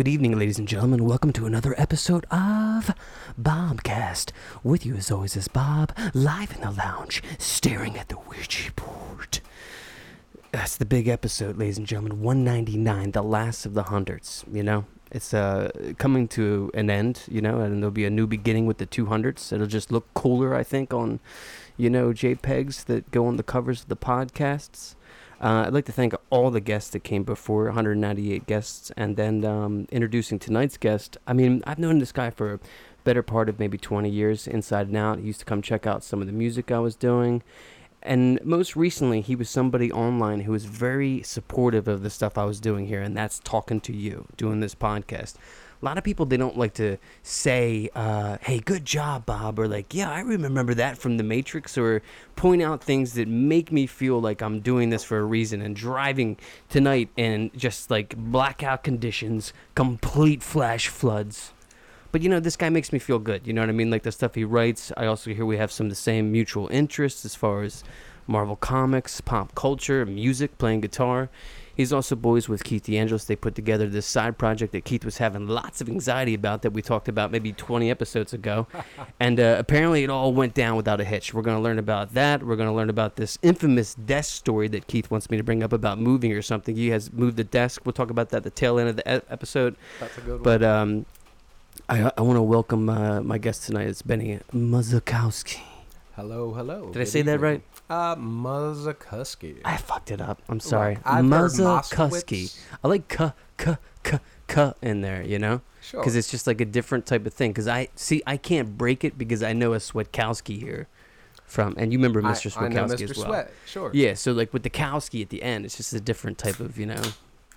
Good evening, ladies and gentlemen. Welcome to another episode of Bobcast. With you, as always, is Bob, live in the lounge, staring at the Ouija board. That's the big episode, ladies and gentlemen. 199, the last of the hundreds. You know, it's uh coming to an end. You know, and there'll be a new beginning with the 200s. It'll just look cooler, I think, on you know JPEGs that go on the covers of the podcasts. Uh, I'd like to thank all the guests that came before, 198 guests, and then um, introducing tonight's guest. I mean, I've known this guy for better part of maybe 20 years, inside and out. He used to come check out some of the music I was doing. And most recently, he was somebody online who was very supportive of the stuff I was doing here, and that's talking to you, doing this podcast. A lot of people, they don't like to say, uh, hey, good job, Bob, or like, yeah, I remember that from The Matrix, or point out things that make me feel like I'm doing this for a reason and driving tonight in just like blackout conditions, complete flash floods. But you know, this guy makes me feel good. You know what I mean? Like the stuff he writes. I also hear we have some of the same mutual interests as far as Marvel comics, pop culture, music, playing guitar. He's also boys with Keith DeAngelis. They put together this side project that Keith was having lots of anxiety about that we talked about maybe 20 episodes ago. and uh, apparently it all went down without a hitch. We're going to learn about that. We're going to learn about this infamous desk story that Keith wants me to bring up about moving or something. He has moved the desk. We'll talk about that at the tail end of the e- episode. That's a good one. But um, I, I want to welcome uh, my guest tonight. It's Benny Mazakowski. hello, hello. Did I good say that right? Uh. I fucked it up. I'm sorry. I've heard Mazakowski. Moskowitz. I like k k k k in there, you know, Sure. because it's just like a different type of thing. Because I see, I can't break it because I know a Swetkowski here from, and you remember I- Mr. I, know Mr. as well. Sweat. Sure. Yeah, so like with the Kowski at the end, it's just a different type of, you know,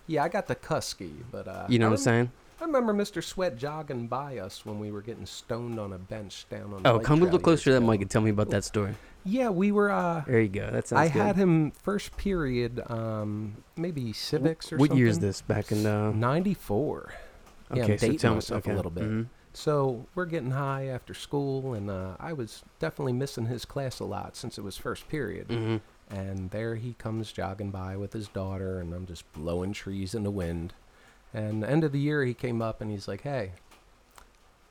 Yeah, I got the Kusky, but uh, you know I what I'm saying? I remember Mr. Sweat jogging by us when we were getting stoned on a bench down on. the Oh, come a little closer to that mic and tell me about that story. Yeah, we were. Uh, There you go. That sounds I good. had him first period, um, maybe civics or something. What something. year is this? Back in uh, Ninety-four. Yeah, I'm okay, so tell me myself okay. a little bit. mhm. So we're getting high after school, and uh, I was definitely missing his class a lot since it was first period. Mhm. And there he comes jogging by with his daughter, and I'm just blowing trees in the wind. And the end of the year, he came up and he's like, "Hey,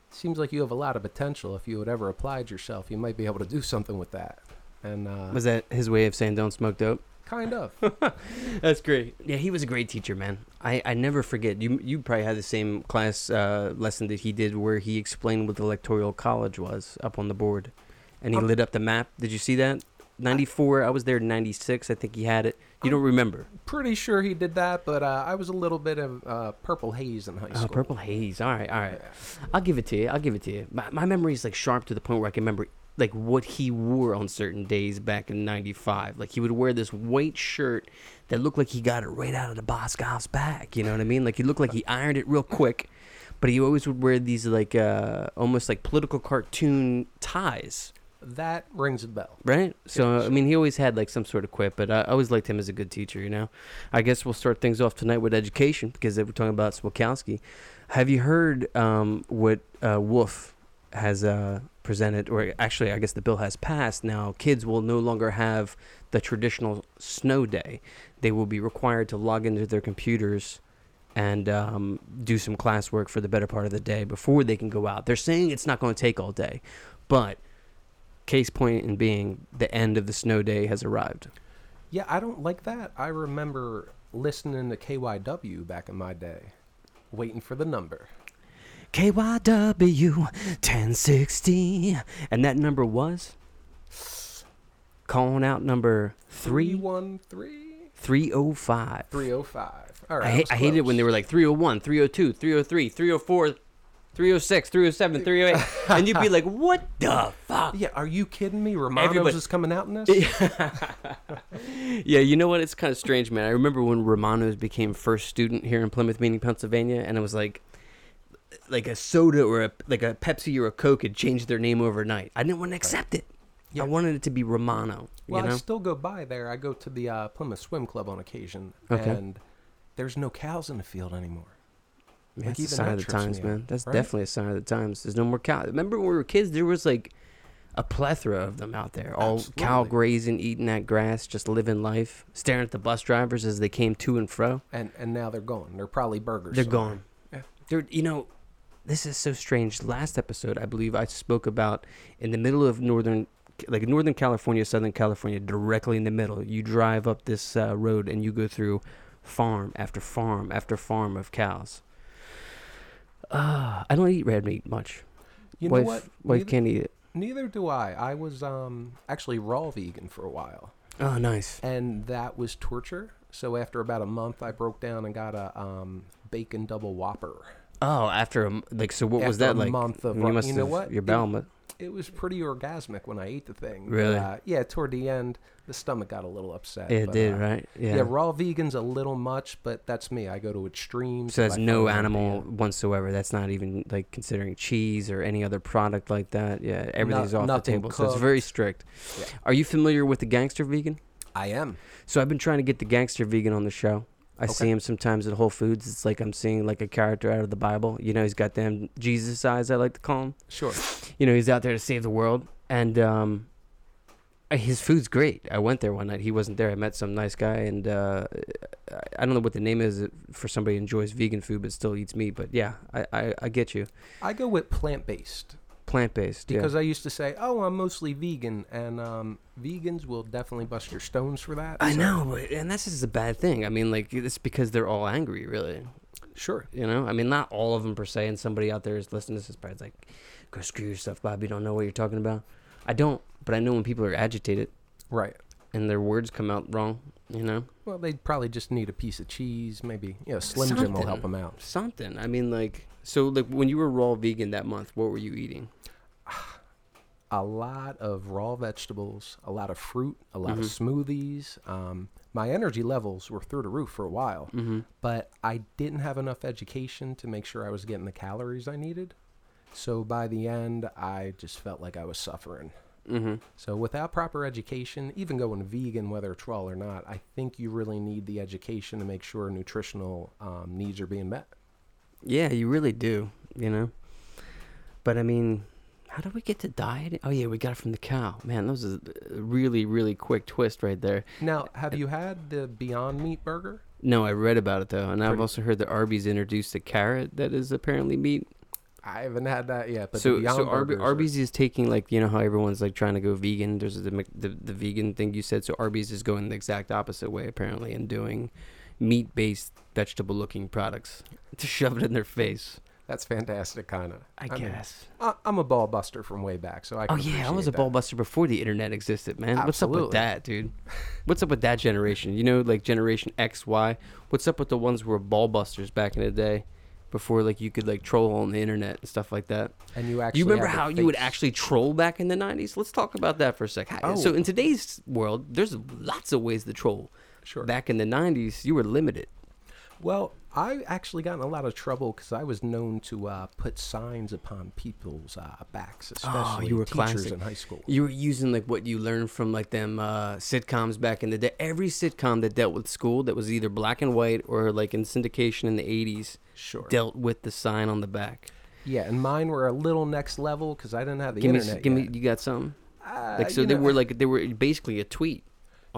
seems like you have a lot of potential. If you had ever applied yourself, you might be able to do something with that." And uh, Was that his way of saying don't smoke dope? kind of. That's great. Yeah, he was a great teacher, man. I, I never forget. You you probably had the same class uh, lesson that he did where he explained what the electoral college was up on the board, and he Um, lit up the map. Did you see that? Ninety four. I was there. in Ninety six. I think he had it. You don't remember? Pretty sure he did that, but uh, I was a little bit of uh, purple haze in high Oh, school. purple haze. All right, all right. I'll give it to you. I'll give it to you. My, my memory is like sharp to the point where I can remember like what he wore on certain days back in '95. Like he would wear this white shirt that looked like he got it right out of the Boscov's back. You know what I mean? Like he looked like he ironed it real quick. But he always would wear these like uh, almost like political cartoon ties, That rings a bell. right? So Yeah, I mean, he always had like some sort of quip. But I always liked him as a good teacher. You know. I guess we'll start things off tonight with education because if we're talking about Swokowski. Have you heard um, what uh, Wolf has uh, presented, or actually, I guess the bill has passed now? Kids will no longer have the traditional snow day. They will be required to log into their computers and um, do some classwork for the better part of the day before they can go out. They're saying it's not going to take all day, but case point in being the end of the snow day has arrived. Yeah, I don't like that. I remember listening to KYW back in my day, waiting for the number. KYW 1060. And that number was? Calling out number three, 313 305. 305. All right. I, hate, I hated it when they were like 301, 302, 303, 304, 306, 307, 308. and you'd be like, what the fuck? Yeah, are you kidding me? Romanos Everybody- is coming out in this? yeah, you know what? It's kind of strange, man. I remember when Romanos became first student here in Plymouth Meeting, Pennsylvania, and it was like, like a soda or a like a Pepsi or a Coke had changed their name overnight. I didn't want to accept it. Yeah. I wanted it to be Romano. Well, you know? I still go by there. I go to the uh, Plymouth Swim Club on occasion, Okay. and there's no cows in the field anymore. Like, That's a sign of the times, out, man. That's right? definitely a sign of the times. There's no more cow. Remember when we were kids? There was like a plethora of them out there, all cow grazing, eating that grass, just living life, staring at the bus drivers as they came to and fro. And and now they're gone. They're probably burgers. They're somewhere. gone. Yeah. Dude, you know, this is so strange. Last episode, I believe I spoke about in the middle of northern, like Northern California, Southern California, directly in the middle. You drive up this uh, road and you go through farm after farm after farm of cows. Uh, I don't eat red meat much. You know wife, what? wife Neither, can't eat it. neither do I. I was um actually raw vegan for a while, Oh, nice. and that was torture. So after about a month, I broke down and got a um bacon double whopper. Oh, after a like, so what was that a like? month of you must you know have- what? Your bowel. It was pretty orgasmic when I ate the thing. Really? uh, yeah. Toward the end, the stomach got a little upset. It but, did, uh, right? Yeah. Yeah. raw vegan's a little much, but that's me. I go to extremes. So that's no animal it. whatsoever. That's not even like considering cheese or any other product like that. Yeah, everything's off the table. So it's very strict. Yeah. Are you familiar with the gangster vegan? I am. So I've been trying to get the gangster vegan on the show. I see him sometimes at Whole Foods. It's like I'm seeing like a character out of the Bible. You know, he's got them Jesus eyes. I like to call him. Sure. You know, he's out there to save the world, and um, uh, his food's great. I went there one night. He wasn't there. I met some nice guy, and uh, I- I don't know what the name is for somebody who enjoys vegan food but still eats meat. But yeah, I I, I get you. I go with plant based Plant based. Yeah. because I used to say, "Oh, I'm mostly vegan," and um, vegans will definitely bust your stones for that. I so- know, but and that's just a bad thing. I mean, like it's because they're all angry, really. Sure. You know, I mean, not all of them per se. And somebody out there is listening to this, probably like, "Go screw yourself, Bob. You don't know what you're talking about." I don't, but I know when people are agitated Right. and their words come out wrong. You know, Well, they'd probably just need a piece of cheese, maybe. You know, Slim Jim will help them out. something. I mean, like, so like when you were raw vegan that month, what were you eating? A lot of raw vegetables, a lot of fruit, a lot Mhm. of smoothies. Um, my energy levels were through the roof for a while, Mm-hmm. but I didn't have enough education to make sure I was getting the calories I needed. So by the end, I just felt like I was suffering. Mm-hmm. So without proper education, even going vegan, whether it's raw or not, I think you really need the education to make sure nutritional um, needs are being met. Yeah, you really do. You know, but I mean, how do we get to diet? Oh yeah, we got it from the cow. Man, that was a really really quick twist right there. Now, have uh, you had the Beyond Meat burger? No, I read about it though, and I've also heard that Arby's introduced a carrot that is apparently meat. I haven't had that yet, but the so, Beyond so Arby, burgers are- Arby's is taking like you know how everyone's like trying to go vegan. There's the, the the vegan thing you said. So Arby's is going the exact opposite way apparently and doing meat based vegetable looking products to shove it in their face. that's fantastic, kind of. I, mean, guess. I, I'm a ball buster from way back, so I. oh yeah, I was a appreciate ball buster before the internet existed, man. Absolutely. What's up with that, dude? What's up with that generation? You know, like generation X, Y. What's up with the ones who were ball busters back in the day? Before like you could like troll on the internet and stuff like that. And you actually. you remember how you would actually troll back in the 90s? Let's talk about that for a sec. How- oh. So Oh. in today's world, there's lots of ways to troll. Sure. Back in the 90s, you were limited. Well, I actually got in a lot of trouble because I was known to uh, put signs upon people's uh, backs, especially Oh, you were teachers classic. in high school. You were using like what you learned from like them uh, sitcoms back in the day. Every sitcom that dealt with school that was either black and white or like in syndication in the 80s Sure. dealt with the sign on the back. Yeah, and mine were a little next level because I didn't have the give me, internet. give me, you got something? Uh, Like so, they know, were like they were basically a tweet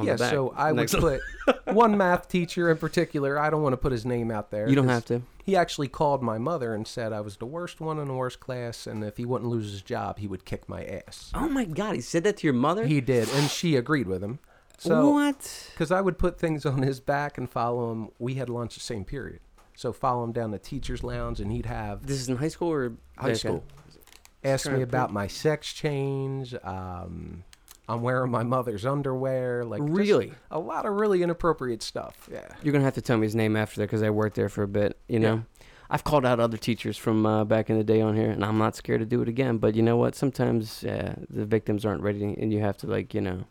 yeah, the back. so I would Next- put one math teacher in particular. I don't want to put his name out there. You don't have to. He actually called my mother and said I was the worst one in the worst class, and if he wouldn't lose his job, he would kick my ass. Oh my God, he said that to your mother? He did, and she agreed with him. So, what? because I would put things on his back and follow him. We had lunch the same period, so follow him down the teachers' lounge, and he'd have This is in high school or high okay. school. Ask me about my sex change. Um, I'm wearing my mother's underwear. Like Really? a lot of really inappropriate stuff. Yeah. You're gonna have to tell me his name after that because I worked there for a bit. You know, Yeah. I've called out other teachers from uh, back in the day on here, and I'm not scared to do it again. But you know what? Sometimes uh, the victims aren't ready, and you have to like you know,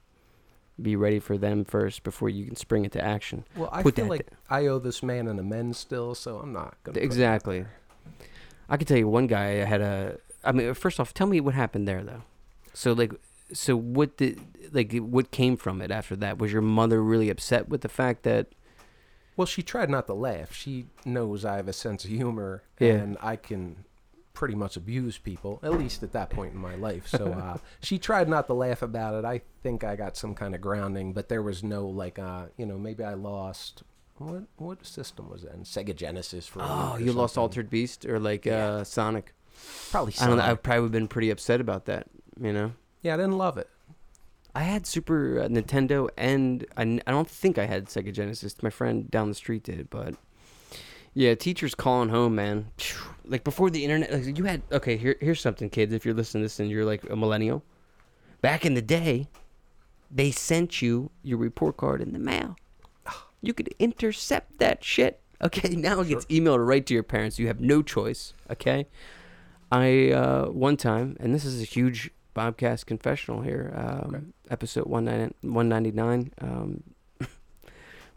be ready for them first before you can spring into action. Well, I Put feel like I owe this man an amends still, so I'm not gonna. put him out Exactly. I could tell you one guy I had a. I mean, first off, tell me what happened there though. So like, so what did like what came from it after that? Was your mother really upset with the fact that? Well, she tried not to laugh. She knows I have a sense of humor, Yeah. and I can pretty much abuse people, at least at that point in my life. So uh, she tried not to laugh about it. I think I got some kind of grounding, but there was no like, uh, you know, maybe I lost what what system was that? in? Sega Genesis for. Oh, you lost something. Altered Beast or like Yeah. uh, Sonic? Probably. I don't know. Sonic. I've probably been pretty upset about that. You know. Yeah, I didn't love it. I had Super uh, Nintendo, and I don't think I had Sega Genesis. My friend down the street did, but yeah, teachers calling home, man. Like before the internet, like you had. Okay, here here's something, kids. If you're listening to this and you're like a millennial, back in the day, they sent you your report card in the mail. You could intercept that shit. Okay, now it gets emailed right to your parents. You have no choice. Okay, I uh, one time, and this is a huge Bobcast confessional here. Um, Okay. Episode 199. Um,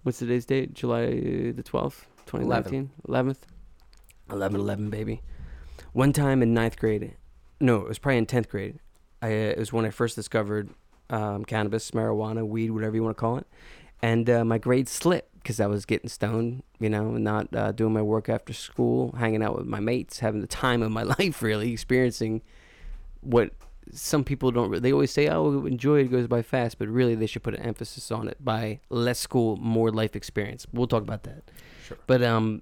what's today's date? July the 12th, 2019? 11th? 11 11, baby. One time in ninth grade, no, it was probably in 10th grade. I, uh, it was when I first discovered um, cannabis, marijuana, weed, whatever you want to call it. And uh, my grade slipped because I was getting stoned, you know, and not uh, doing my work after school, hanging out with my mates, having the time of my life, really, experiencing what some people don't. They always say, "Oh, enjoy it goes by fast," but really, they should put an emphasis on it by less school, more life experience. We'll talk about that. Sure. But um,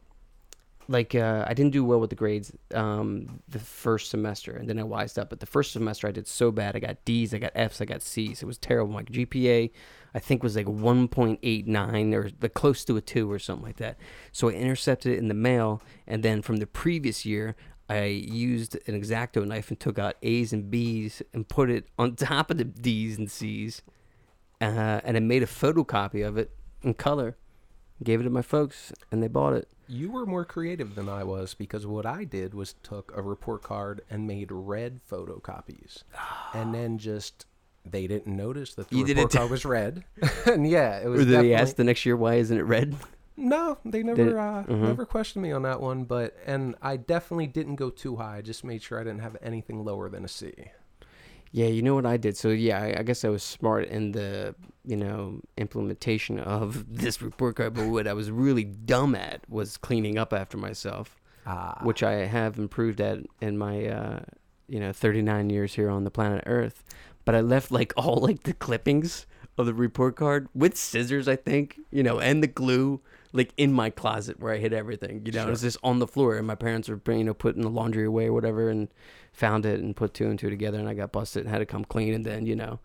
like uh, I didn't do well with the grades um the first semester, and then I wised up. But the first semester, I did so bad. I got D's, I got F's, I got C's. It was terrible. My GPA, I think, was like 1.89 or the close to a two or something like that. So I intercepted it in the mail, and then from the previous year. I used an exacto knife and took out A's and B's and put it on top of the D's and C's, uh, and I made a photocopy of it in color, gave it to my folks, and they bought it. You were more creative than I was because what I did was took a report card and made red photocopies, and then just they didn't notice that the You did report it- card was red, and yeah, it was. Or did they definitely- ask the next year why isn't it red? No, they it? never uh, Mhm. never questioned me on that one, but and I definitely didn't go too high. I just made sure I didn't have anything lower than a C. Yeah, you know what I did. So yeah, I, I guess I was smart in the you know implementation of this report card. But what I was really dumb at was cleaning up after myself, Ah, which I have improved at in my uh, you know 39 years here on the planet Earth. But I left like all like the clippings of the report card with scissors, I think, you know, and the glue like in my closet where I hid everything. You know, it was just on the floor, and my parents were you know putting the laundry away or whatever, and found it and put two and two together, and I got busted and had to come clean, and then you know,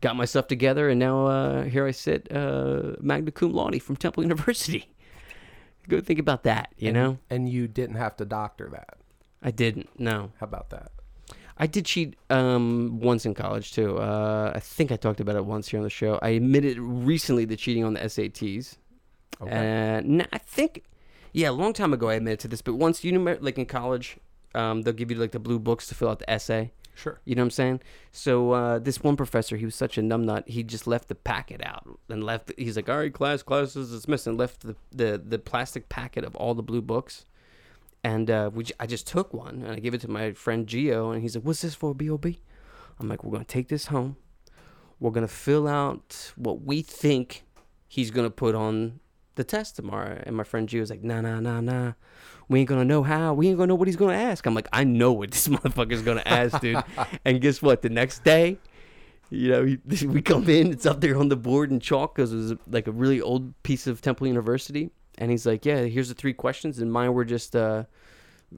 got my stuff together, and now uh, here I sit, uh, magna cum laude from Temple University. Go think about that, you and- know. and you didn't have to doctor that. I didn't. No, How about that? I did cheat um, once in college too. Uh, I think I talked about it once here on the show. I admitted recently to cheating on the SATs. Okay. And I think, yeah, a long time ago I admitted to this. But once you know, like in college, um, they'll give you like the blue books to fill out the essay. sure. You know what I'm saying? So uh, this one professor, he was such a numbnut. He just left the packet out and left. He's like, "All right, class, class is dismissed," and left the the, the plastic packet of all the blue books. And uh, we, j- I just took one and I gave it to my friend Gio, and he's like, "What's this for, Bob?" I'm like, "We're gonna take this home. We're gonna fill out what we think he's gonna put on the test tomorrow." And my friend Gio was like, "Nah, nah, nah, nah. We ain't gonna know how. We ain't gonna know what he's gonna ask." I'm like, "I know what this motherfucker's gonna ask, dude." and guess what? The next day, you know, he- we come in, it's up there on the board in chalk because it was like a really old piece of Temple University. And he's like, "Yeah, here's the three questions, and mine were just uh,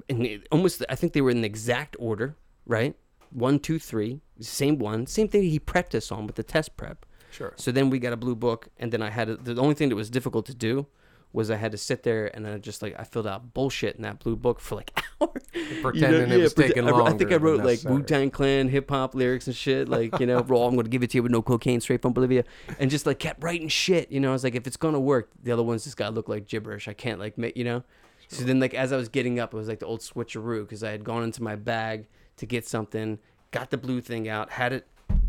the- almost. I think they were in the exact order, right? One, two, three, same one, same thing he prepped us on with the test prep. Sure. So then we got a blue book, and then I had to, the only thing that was difficult to do was I had to sit there and then I just like I filled out bullshit in that blue book for like hours. Pretending it was pretend- taking I, wrote- I think I wrote like necessary. Wu Tang Clan hip hop lyrics and shit. Like you know, raw. Oh, I'm gonna give it to you with no cocaine, straight from Bolivia, and just like kept writing shit. You know, I was like, if it's gonna work, the other ones just gotta look like gibberish. I can't like make you know. So then like as I was getting up, it was like the old switcheroo because I had gone into my bag to get something, got the blue thing out, had it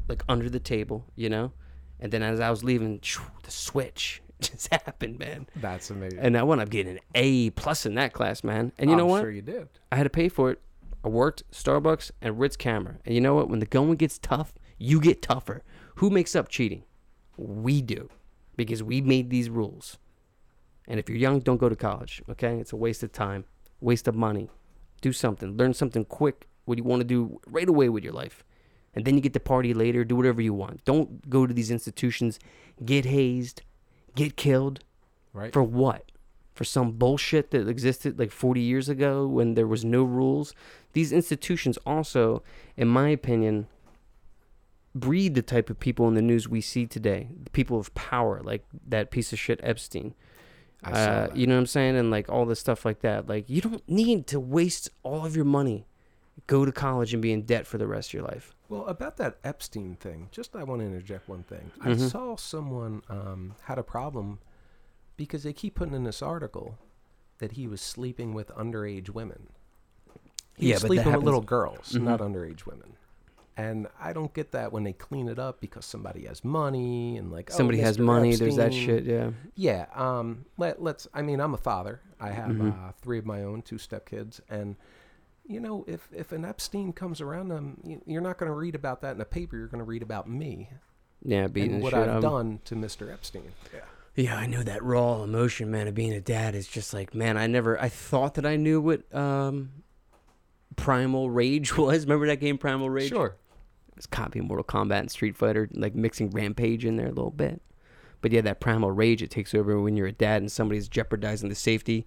like under the table, you know, and then as I was leaving, the switch just happened, man. That's amazing. And I wound up getting an A plus in that class, man. And you know I'm what? Sure, you did. I had to pay for it. I worked Starbucks and Ritz Camera. And you know what? When the going gets tough, you get tougher. Who makes up cheating? We do. Because we made these rules. And if you're young, don't go to college, okay? It's a waste of time, waste of money. Do something. Learn something quick, what you want to do right away with your life. And then you get to party later, do whatever you want. Don't go to these institutions, get hazed, get killed, Right. For what? For some bullshit that existed like 40 years ago when there was no rules. These institutions also, in my opinion, breed the type of people in the news we see today. The people of power, like that piece of shit Epstein. Uh, you know what I'm saying? And like all this stuff like that. Like you don't need to waste all of your money. Go to college and be in debt for the rest of your life. Well, about that Epstein thing, just I want to interject one thing. I Mhm. saw someone um, had a problem because they keep putting in this article that he was sleeping with underage women. He Yeah, was sleeping with little girls, not Mhm. underage women. And I don't get that when they clean it up because somebody has money and like oh, Somebody has Mr. money. There's that shit. Yeah. Yeah. Um. Let Let's. I mean, I'm a father. I have Mhm. uh, three of my own, two stepkids, and you know, if if an Epstein comes around, um, you're not going to read about that in the paper. You're going to read about me Yeah. Beating and the what shit I've out of 'em. done to Mr. Epstein. Yeah. Yeah, I know that raw emotion, man, of being a dad is just like, man, I never, I thought that I knew what um, Primal Rage was. Remember that game, Primal Rage? Sure. It's copying Mortal Kombat and Street Fighter, like mixing Rampage in there a little bit. But yeah, that Primal Rage, it takes over when you're a dad and somebody's jeopardizing the safety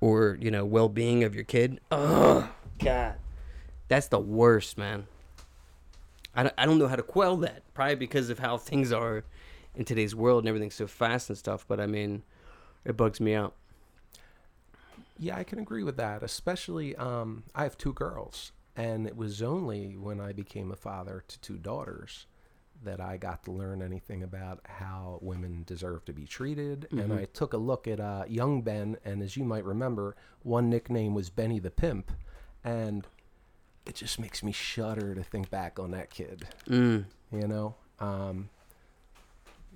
or, you know, well being of your kid. Oh, God. That's the worst, man. I don't, I don't know how to quell that. Probably because of how things are in today's world and everything's so fast and stuff. But I mean, it bugs me out. Yeah, I can agree with that. Especially, um, I have two girls, and it was only when I became a father to two daughters that I got to learn anything about how women deserve to be treated. And Mhm. I took a look at uh, young Ben, and as you might remember, one nickname was Benny the Pimp, and it just makes me shudder to think back on that kid. Mm. You know, um,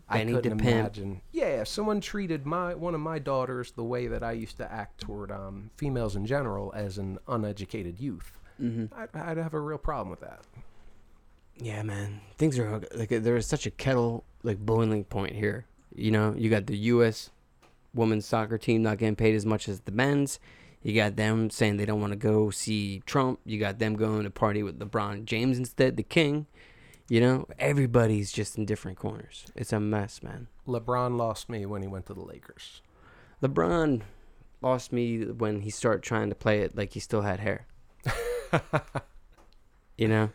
I couldn't imagine. Yeah, if someone treated my one of my daughters the way that I used to act toward um, females in general as an uneducated youth, hmm I'd, I'd have a real problem with that. Yeah, man. Things are like there is such a kettle like boiling point here. You know, you got the U.S. women's soccer team not getting paid as much as the men's. You got them saying they don't want to go see Trump. You got them going to party with LeBron James instead, the king. You know, everybody's just in different corners. It's a mess, man. LeBron lost me when he went to the Lakers. LeBron lost me when he started trying to play it like he still had hair. You know?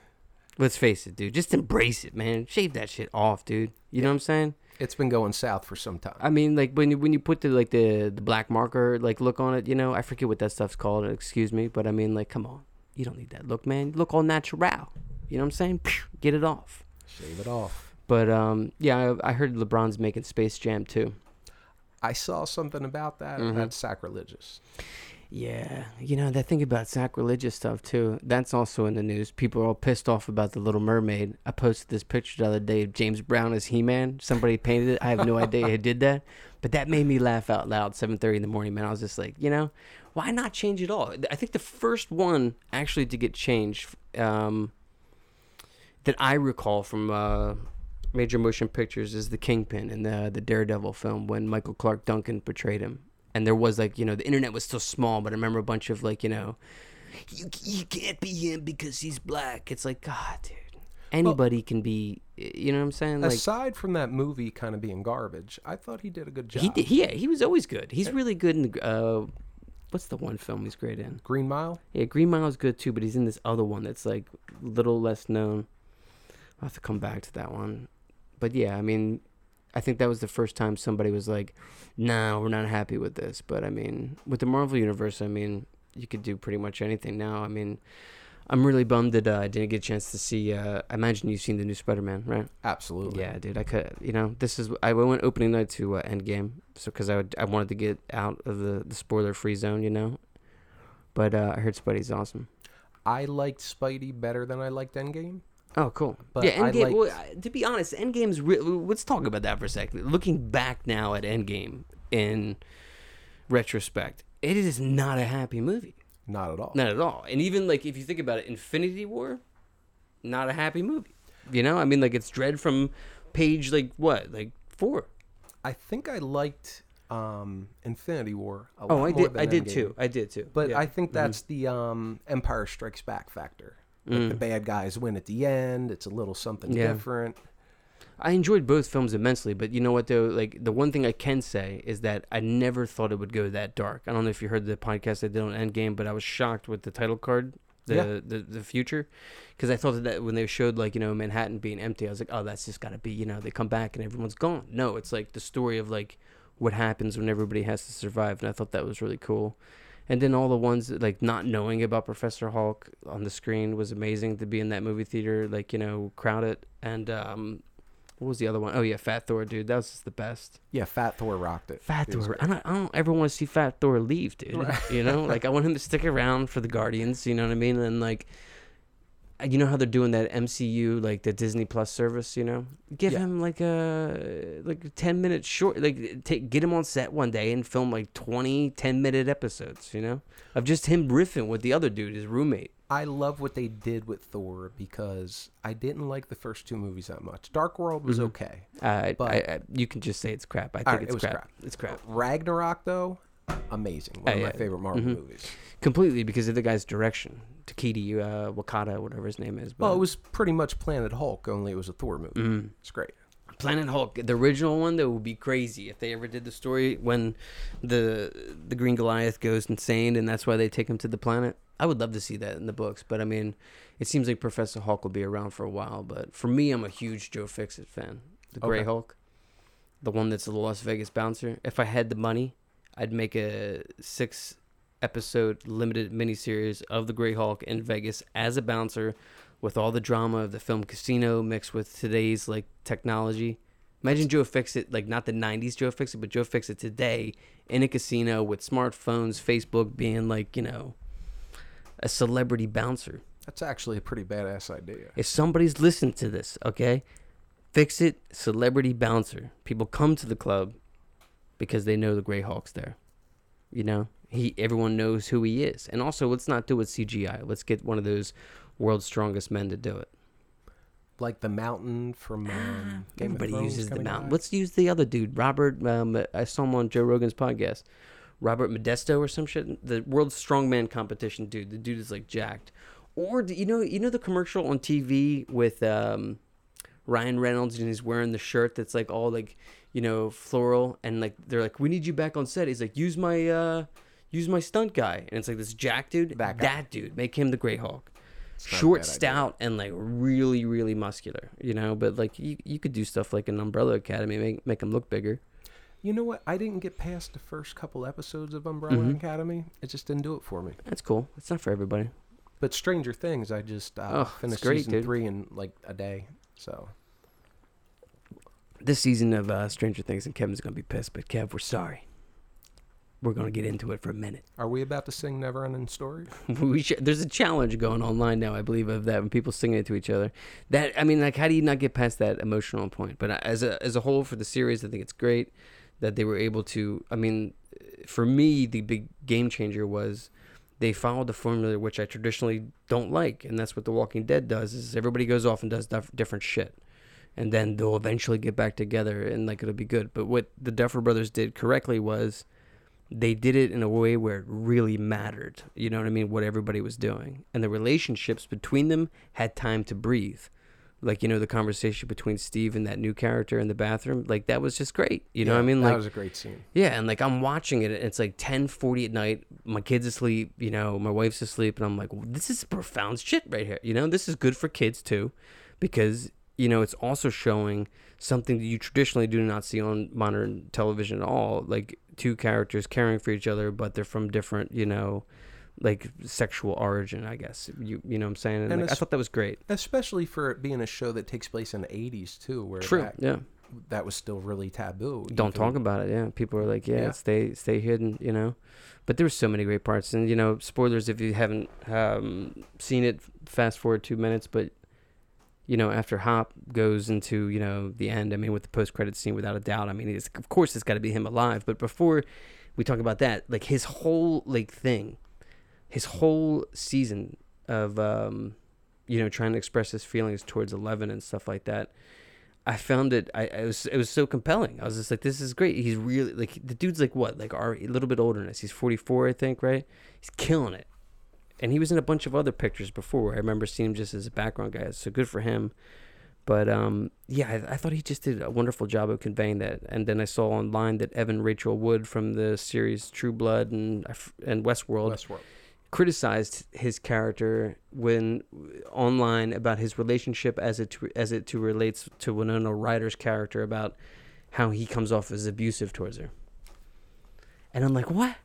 Let's face it, dude. Just embrace it, man. Shave that shit off, dude. You know what I'm saying? It's been going south for some time. I mean, like when you when you put the like the the black marker like look on it, you know, I forget what that stuff's called. Excuse me, but I mean, like, come on, you don't need that look, man. Look all natural. You know what I'm saying? Get it off. Shave it off. But um, yeah, I, I heard LeBron's making Space Jam too. I saw something about that. Mhm. That's sacrilegious. Yeah, you know that thing about sacrilegious stuff too. That's also in the news. People are all pissed off about the Little Mermaid. I posted this picture the other day of James Brown as He-Man. Somebody painted it. I have no idea who did that, but that made me laugh out loud. Seven thirty in the morning, man. I was just like, you know, why not change it all? I think the first one actually to get changed um, that I recall from uh, major motion pictures is the Kingpin in the the Daredevil film when Michael Clarke Duncan portrayed him and there was like you know the internet was still small but i remember a bunch of like you know you, you can't be him because he's black. It's like god dude. Anybody can be you know what i'm saying? Like Aside from that movie kind of being garbage, I thought he did a good job. he did he, yeah, he was always good. He's really good in the uh what's the one film he's great in? Green Mile. yeah green mile is good too but he's in this other one that's like a little less known. I'll have to come back to that one. But yeah i mean I think that was the first time somebody was like, "No, we're not happy with this." But I mean, with the Marvel universe, I mean, you could do pretty much anything now. I mean, I'm really bummed that uh, I didn't get a chance to see. Uh, I imagine you've seen the new Spider-Man, right? Absolutely. Yeah, dude. I could, you know, this is I went opening night to uh, Endgame, so because I would, I wanted to get out of the the spoiler-free zone, you know. But uh, I heard Spidey's awesome. I liked Spidey better than I liked Endgame. Oh, cool. But yeah, Endgame. liked- well, to be honest, Endgame's. Re- let's talk about that for a second. Looking back now at Endgame in retrospect, it is not a happy movie. Not at all. Not at all. And even like if you think about it, Infinity War, not a happy movie. You know, I mean, like it's dread from page like what, like four. I think I liked um, Infinity War a Oh, lot I more did. I did Endgame. too. I did too. But Yeah. I think Mhm. that's the um, Empire Strikes Back factor. Like the Mm. bad guys win at the end. It's a little something Yeah. different. I enjoyed both films immensely, but you know what though? Like the one thing I can say is that I never thought it would go that dark. I don't know if you heard the podcast I did on Endgame, but I was shocked with the title card, the Yeah. the, the future, because I thought that, that when they showed like you know Manhattan being empty, I was like, oh, that's just got to be you know they come back and everyone's gone. No, it's like the story of like what happens when everybody has to survive, and I thought that was really cool. And then all the ones like not knowing about Professor Hulk on the screen was amazing to be in that movie theater, like you know, crowded. And um, what was the other one? Oh yeah, Fat Thor, dude, that was just the best. Yeah, Fat Thor rocked it. Fat was Thor. I don't, I don't ever want to see Fat Thor leave, dude. Right. You know, like I want him to stick around for the Guardians. You know what I mean? And like, you know how they're doing that MCU, like the Disney Plus service. You know, give Yeah. him like a like a ten minute short, like take get him on set one day and film like 20 10 minute episodes. You know, of just him riffing with the other dude, his roommate. I love what they did with Thor because I didn't like the first two movies that much. Dark World was Mhm. okay. Uh, But- I, I, you can just say it's crap. I think Alright, it's it was crap. crap. It's crap. Ragnarok though, amazing. One Oh, of yeah. my favorite Marvel Mhm. movies. Completely because of the guy's direction. Takiti uh, Wakata, whatever his name is. Well, but- it was pretty much Planet Hulk, only it was a Thor movie. Mhm. It's great. Planet Hulk, the original one, that would be crazy if they ever did the story when the the Green Goliath goes insane, and that's why they take him to the planet. I would love to see that in the books, but I mean, it seems like Professor Hulk will be around for a while. But for me, I'm a huge Joe Fixit fan, the Gray Okay. Hulk, the one that's the Las Vegas bouncer. If I had the money, I'd make a six episode limited miniseries of the Gray Hulk in Vegas as a bouncer with all the drama of the film Casino mixed with today's like technology. Imagine Joe Fixit, like not the '90s Joe Fixit, but Joe Fixit today in a casino with smartphones, Facebook being like you know a celebrity bouncer. That's actually a pretty badass idea. If somebody's listened to this, okay, fix it, celebrity bouncer. People come to the club because they know the Gray Hulk's there. You know, he everyone knows who he is, and also let's not do it CGI. Let's get one of those world's strongest men to do it. Like the mountain from um, Game Everybody Thrones uses the mountain. back. Let's use the other dude, Robert. Um, I saw him on Joe Rogan's podcast. Robert Modesto or some shit. The world's strongman competition dude. The dude is like jacked. Or do you know you know the commercial on TV with um, Ryan Reynolds and he's wearing the shirt that's like all like you know floral and like they're like we need you back on set. He's like use my uh use my stunt guy and it's like this jack dude. That guy. dude make him the Grey not a Short, bad idea. stout, and like really, really muscular, you know. But like you, you could do stuff like an Umbrella Academy, make make him look bigger. You know what? I didn't get past the first couple episodes of Umbrella Mhm. Academy. It just didn't do it for me. That's cool. It's not for everybody. But Stranger Things, I just uh, Oh, it's finished great, season dude. three in like a day. So This season of uh, Stranger Things and Kevin's gonna be pissed, but Kev, we're sorry. We're gonna get into it for a minute. are we about to sing Never Ending Story? we sh- there's a challenge going online now, I believe, of that when people singing it to each other. That I mean, like, how do you not get past that emotional point? But uh, as a as a whole for the series, I think it's great that they were able to. I mean, for me, the big game changer was they followed the formula which I traditionally don't like, and that's what The Walking Dead does. Is everybody goes off and does dif- different shit, and then they'll eventually get back together and like it'll be good. But what the Duffer Brothers did correctly was they did it in a way where it really mattered. You know what I mean? What everybody was doing. And the relationships between them had time to breathe. Like, you know, the conversation between Steve and that new character in the bathroom, like that was just great. You know what I Yeah, mean? That Like was a great scene. yeah, and like I'm watching it, and it's like 10:40 at night. My kid's asleep, you know, my wife's asleep, and I'm like, well, this is profound shit right here. You know, this is good for kids too, because you know it's also showing something that you traditionally do not see on modern television at all, like two characters caring for each other, but they're from different, you know, like sexual origin, I guess. You you know what I'm saying? And, And like, I thought that was great. Especially for it being a show that takes place in the 80s, too, where True. That, Yeah. that was still really taboo. don't even- talk about it. Yeah, people are like, yeah, Yeah. stay stay hidden, you know. But there were so many great parts, and you know, spoilers if you haven't um, seen it. Fast forward two minutes, but you know, after Hop goes into you know the end, I mean, with the post credit scene, without a doubt, I mean, it's, of course, it's got to be him alive. But before we talk about that, like his whole like thing, his whole season of um, you know trying to express his feelings towards Eleven and stuff like that. I found it. I, I was. It was so compelling. I was just like, "This is great." He's really like the dude's like what, like a little bit older than us. He's forty four, I think, right? He's killing it, and he was in a bunch of other pictures before. I remember seeing him just as a background guy. So good for him. But um, yeah, I, I thought he just did a wonderful job of conveying that. And then I saw online that Evan Rachel Wood from the series True Blood and and Westworld Westworld. criticized his character when online about his relationship as it to, as it to relates to Winona Ryder's character about how he comes off as abusive towards her. And I'm like, what?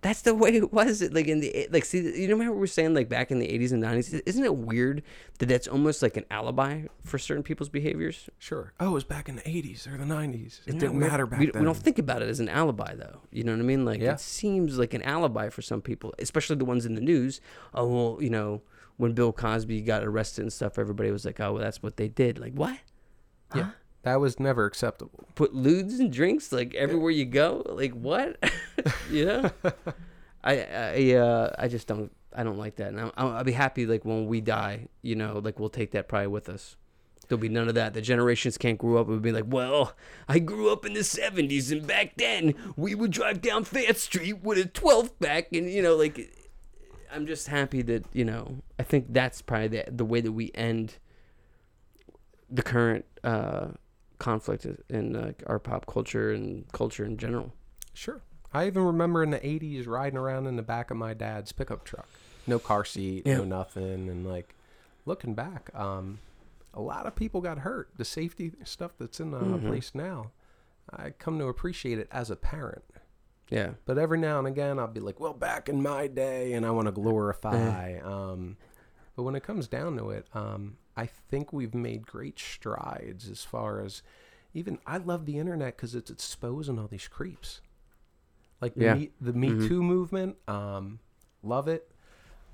That's the way it was. Like in the like, see, you know how we were saying like back in the 80s and 90s. Isn't it weird that that's almost like an alibi for certain people's behaviors? Sure. Oh, it was back in the 80s or the 90s. It didn't matter back we, then. We don't think about it as an alibi, though. You know what I mean? Like Yeah. it seems like an alibi for some people, especially the ones in the news. Oh well, you know, when Bill Cosby got arrested and stuff, everybody was like, "Oh, well, that's what they did." Like what? Yeah. That was never acceptable. Put lewds and drinks like everywhere you go. Like what? you know? I I uh, I just don't I don't like that, and I'll, I'll be happy like when we die. You know, like we'll take that pride with us. There'll be none of that. The generations can't grow up and be like, well, I grew up in the 70s, and back then we would drive down Fayette Street with a 12 pack. And, you know, like, I'm just happy that, you know, I think that's probably the, the way that we end the current uh, conflict in uh, our pop culture and culture in general. Sure. I even remember in the 80s riding around in the back of my dad's pickup truck. No car seat, Yeah. no nothing. And like looking back, um, a lot of people got hurt. The safety stuff that's in the Mhm. place now, I come to appreciate it as a parent. Yeah. But every now and again, I'll be like, well, back in my day, and I want to glorify. Um, but when it comes down to it, um, I think we've made great strides as far as even I love the internet because it's exposing all these creeps. Like the Yeah. Me, the Me Mhm. Too movement, um, love it,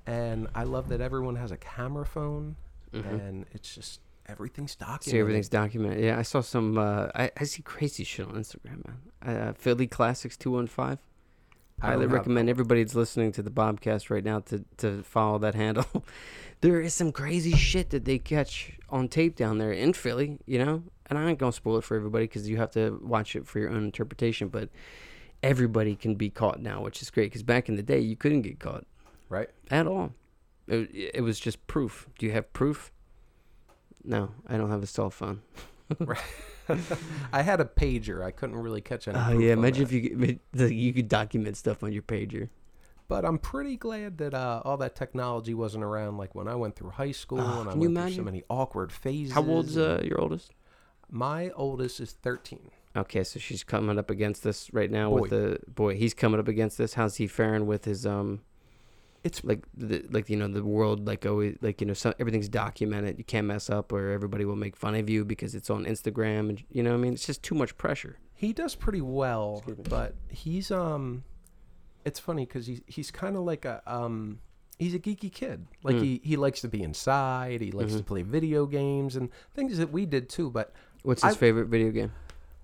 and I love that everyone has a camera phone, Mhm. and it's just everything's documented. See, everything's documented. Yeah, I saw some. Uh, I, I see crazy shit on Instagram, man. Uh, Philly Classics two one five. I Highly recommend everybody that's listening to the Bobcast right now to to follow that handle. there is some crazy shit that they catch on tape down there in Philly, you know. And I ain't gonna spoil it for everybody because you have to watch it for your own interpretation. But everybody can be caught now, which is great. Because back in the day, you couldn't get caught right. at all. It, it was just proof. Do you have proof? No, I don't have a cell phone. right. I had a pager. I couldn't really catch any. Oh yeah, imagine if you could, you could document stuff on your pager. But I'm pretty glad that uh, all that technology wasn't around. Like when I went through high school, Oh, and I went through so many awkward phases. How old's uh, your oldest? My oldest is 13. Okay, so she's coming up against this right now with the boy. He's coming up against this. How's he faring with his um? It's like the like you know the world like always like you know some, everything's documented. You can't mess up, or everybody will make fun of you because it's on Instagram, and you know what I mean. It's just too much pressure. he does pretty well, but he's um, it's funny because he's he's kind of like a um. He's a geeky kid. Like Mm. he, he likes to be inside. He likes to Mhm. play video games and things that we did too. But What's his I- favorite video game?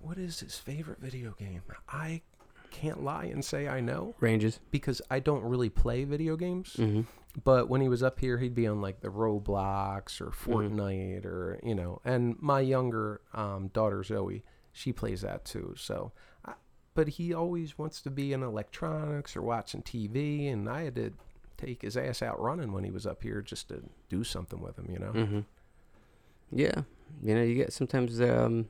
What is his favorite video game? I can't lie and say I know Ranges. because I don't really play video games. Mm-hmm. But when he was up here, he'd be on like the Roblox or Mm-hmm. Fortnite or you know. And my younger um, daughter Zoe, she plays that too. So, I, but he always wants to be in electronics or watching TV, and I had to take his ass out running when he was up here just to do something with him. You know. Mm-hmm. Yeah, you know, you get sometimes. Um,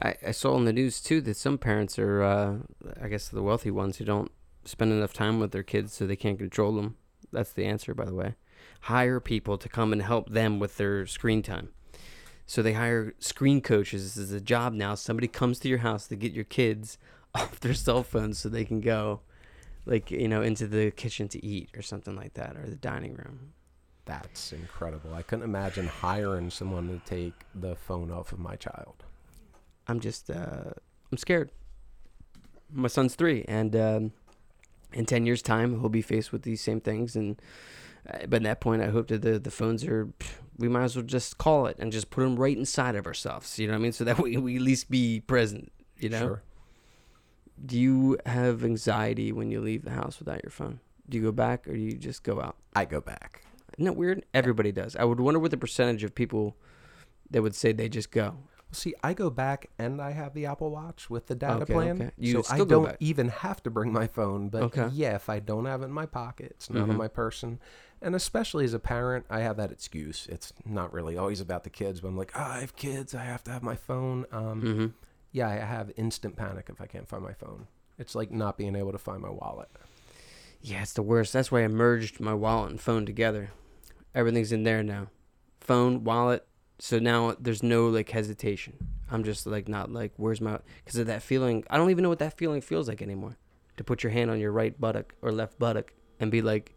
I I saw in the news too that some parents are, uh, I guess, the wealthy ones who don't spend enough time with their kids, so they can't control them. That's the answer, by the way. Hire people to come and help them with their screen time. So they hire screen coaches. This is a job now. Somebody comes to your house to get your kids off their cell phones so they can go, like you know, into the kitchen to eat or something like that, or the dining room. That's incredible. I couldn't imagine hiring someone to take the phone off of my child. I'm just uh, I'm scared. My son's three, and um, in ten years' time, he'll be faced with these same things. And uh, but at that point, I hope that the the phones are. We might as well just call it and just put them right inside of ourselves. You know what I mean? So that way we at least be present. You know. Sure. Do you have anxiety when you leave the house without your phone? Do you go back or do you just go out? I go back. Isn't that weird? Everybody does. I would wonder what the percentage of people that would say they just go. See, I go back and I have the Apple Watch with the data Okay, plan. okay. You so I don't back. even have to bring my phone. But Okay. yeah, if I don't have it in my pocket, it's not Mhm. on my person. And especially as a parent, I have that excuse. It's not really always about the kids, but I'm like, oh, I have kids. I have to have my phone. Um, Mm-hmm. Yeah, I have instant panic if I can't find my phone. It's like not being able to find my wallet. Yeah, it's the worst. That's why I merged my wallet and phone together. Everything's in there now. Phone, wallet. So now there's no like hesitation. I'm just like not like where's my because of that feeling. I don't even know what that feeling feels like anymore. To put your hand on your right buttock or left buttock and be like,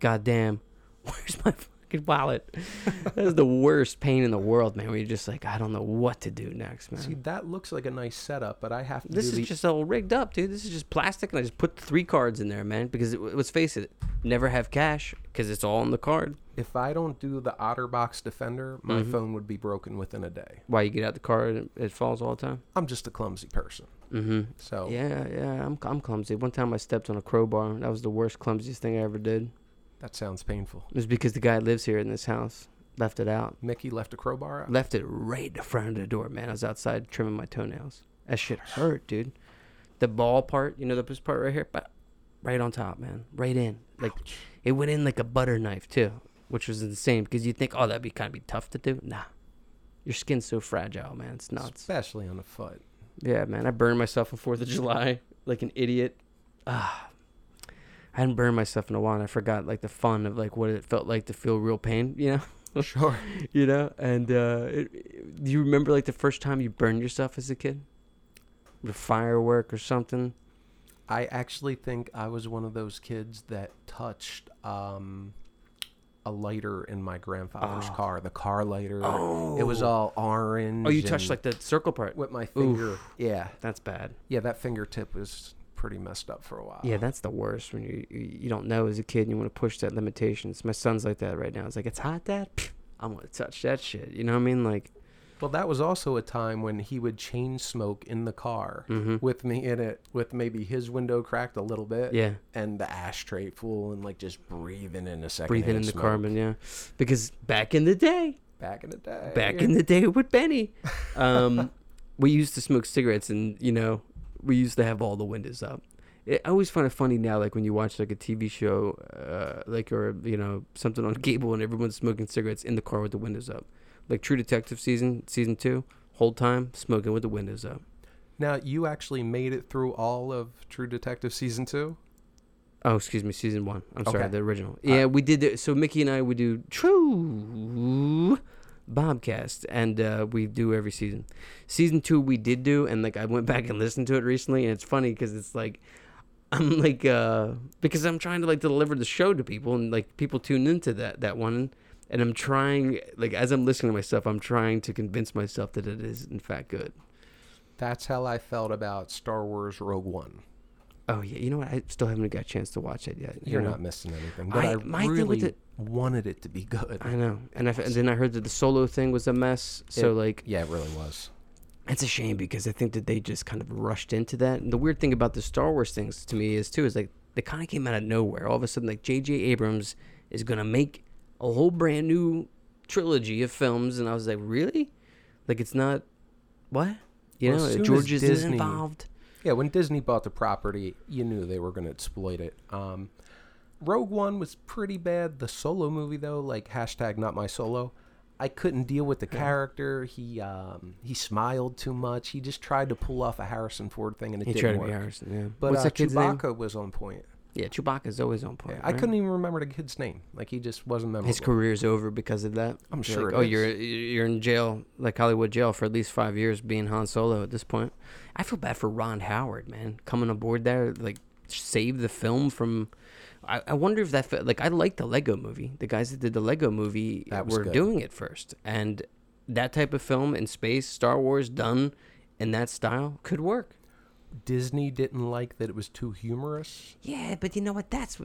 God damn, where's my fucking wallet? that is the worst pain in the world, man. Where you're just like, I don't know what to do next, man. See, that looks like a nice setup, but I have to This is the just all rigged up, dude. This is just plastic, and I just put three cards in there, man. Because it, let's face it, never have cash because it's all on the card. If I don't do the OtterBox Defender, my Mhm. phone would be broken within a day. Why you get out the car and it falls all the time? I'm just a clumsy person. Mm-hmm. So Yeah, yeah. I'm I'm clumsy. One time I stepped on a crowbar. That was the worst, clumsiest thing I ever did. That sounds painful. It was because the guy lives here in this house. Left it out. Mickey left a crowbar out. Left it right in front of the door, man. I was outside trimming my toenails. That shit hurt, dude. The ball part, you know, the this part right here, but right on top, man. Right in. Like it went in like a butter knife too, which was insane because you think, oh, that'd be kind of be tough to do. Nah, your skin's so fragile, man. It's nuts. Especially on the foot. Yeah, man. I burned myself on Fourth of July like an idiot. Ah, I hadn't burned myself in a while. and I forgot like the fun of like what it felt like to feel real pain. You know. Sure. you know and uh it, it- do you remember like the first time you burned yourself as a kid with firework or something I actually think I was one of those kids that touched um, a lighter in my grandfather's Oh. car, the car lighter. oh It was all orange. oh you touched like the circle part with my finger. Yeah, that's bad yeah, that fingertip was pretty messed up for a while. yeah that's the worst when you you you don't know as a kid and you want to push that limitations my son's like that right now it's like it's hot dad i'm gonna touch that shit you know what i mean like Well, that was also a time when he would chain smoke in the car mm-hmm. with me in it, with maybe his window cracked a little bit, yeah and the ashtray full, and like just breathing in a second. breathing in the carbon yeah because back in the day Back in the day. back in the day with Benny. Um, we used to smoke cigarettes, and you know, we used to have all the windows up. It, I always find it funny now, like when you watch like a TV show, uh, like or you know something on cable, and everyone's smoking cigarettes in the car with the windows up. Like True Detective season season two, whole time smoking with the windows up. Now you actually made it through all of True Detective season two. Oh, excuse me, season one. I'm sorry, Okay. the original. Yeah, we did. The, so Mickey and I would do True Bobcast, and uh, we do every season. Season two we did do, and like I went back and listened to it recently, and it's funny because it's like I'm like uh because I'm trying to like deliver the show to people, and like people tune into that that one, and I'm trying like as I'm listening to myself, I'm trying to convince myself that it is in fact good. That's how I felt about Star Wars Rogue One. Oh yeah, you know what? I still haven't got a chance to watch it yet. you You're know? not missing anything. But I- I, my thing with really wanted it to be good. I know, and, I, and then I heard that the solo thing was a mess. So It- like, Yeah, it really was. it's a shame because I think that they just kind of rushed into that. And the weird thing about the Star Wars things to me is too is like they kind of came out of nowhere. All of a sudden, like J.J. Abrams is gonna make a whole brand new trilogy of films, and I was like, really? Like it's not what? You Well, know, as soon as George isn't Disney- involved. Yeah, when Disney bought the property, you knew they were going to exploit it. Um, Rogue One was pretty bad. The solo movie, though, like hashtag not my solo, I couldn't deal with the character. He um, he smiled too much. He just tried to pull off a Harrison Ford thing, and it He didn't tried to work. be Harrison. Yeah. But What's uh, that kid's name? Chewbacca was on point. Yeah, Chewbacca's always on point. Yeah, I couldn't even remember the kid's name. Like he just wasn't memorable. His career's over because of that. I'm You're sure like, it oh, is. you're you're in jail, like Hollywood jail, for at least five years, being Han Solo at this point. I feel bad for Ron Howard, man, coming aboard there, like save the film from. I, I wonder if that fe- like I like the Lego Movie. The guys that did the Lego Movie were good. doing it first, and that type of film in space, Star Wars done in that style could work. Disney didn't like that it was too humorous. Yeah, but you know what? That's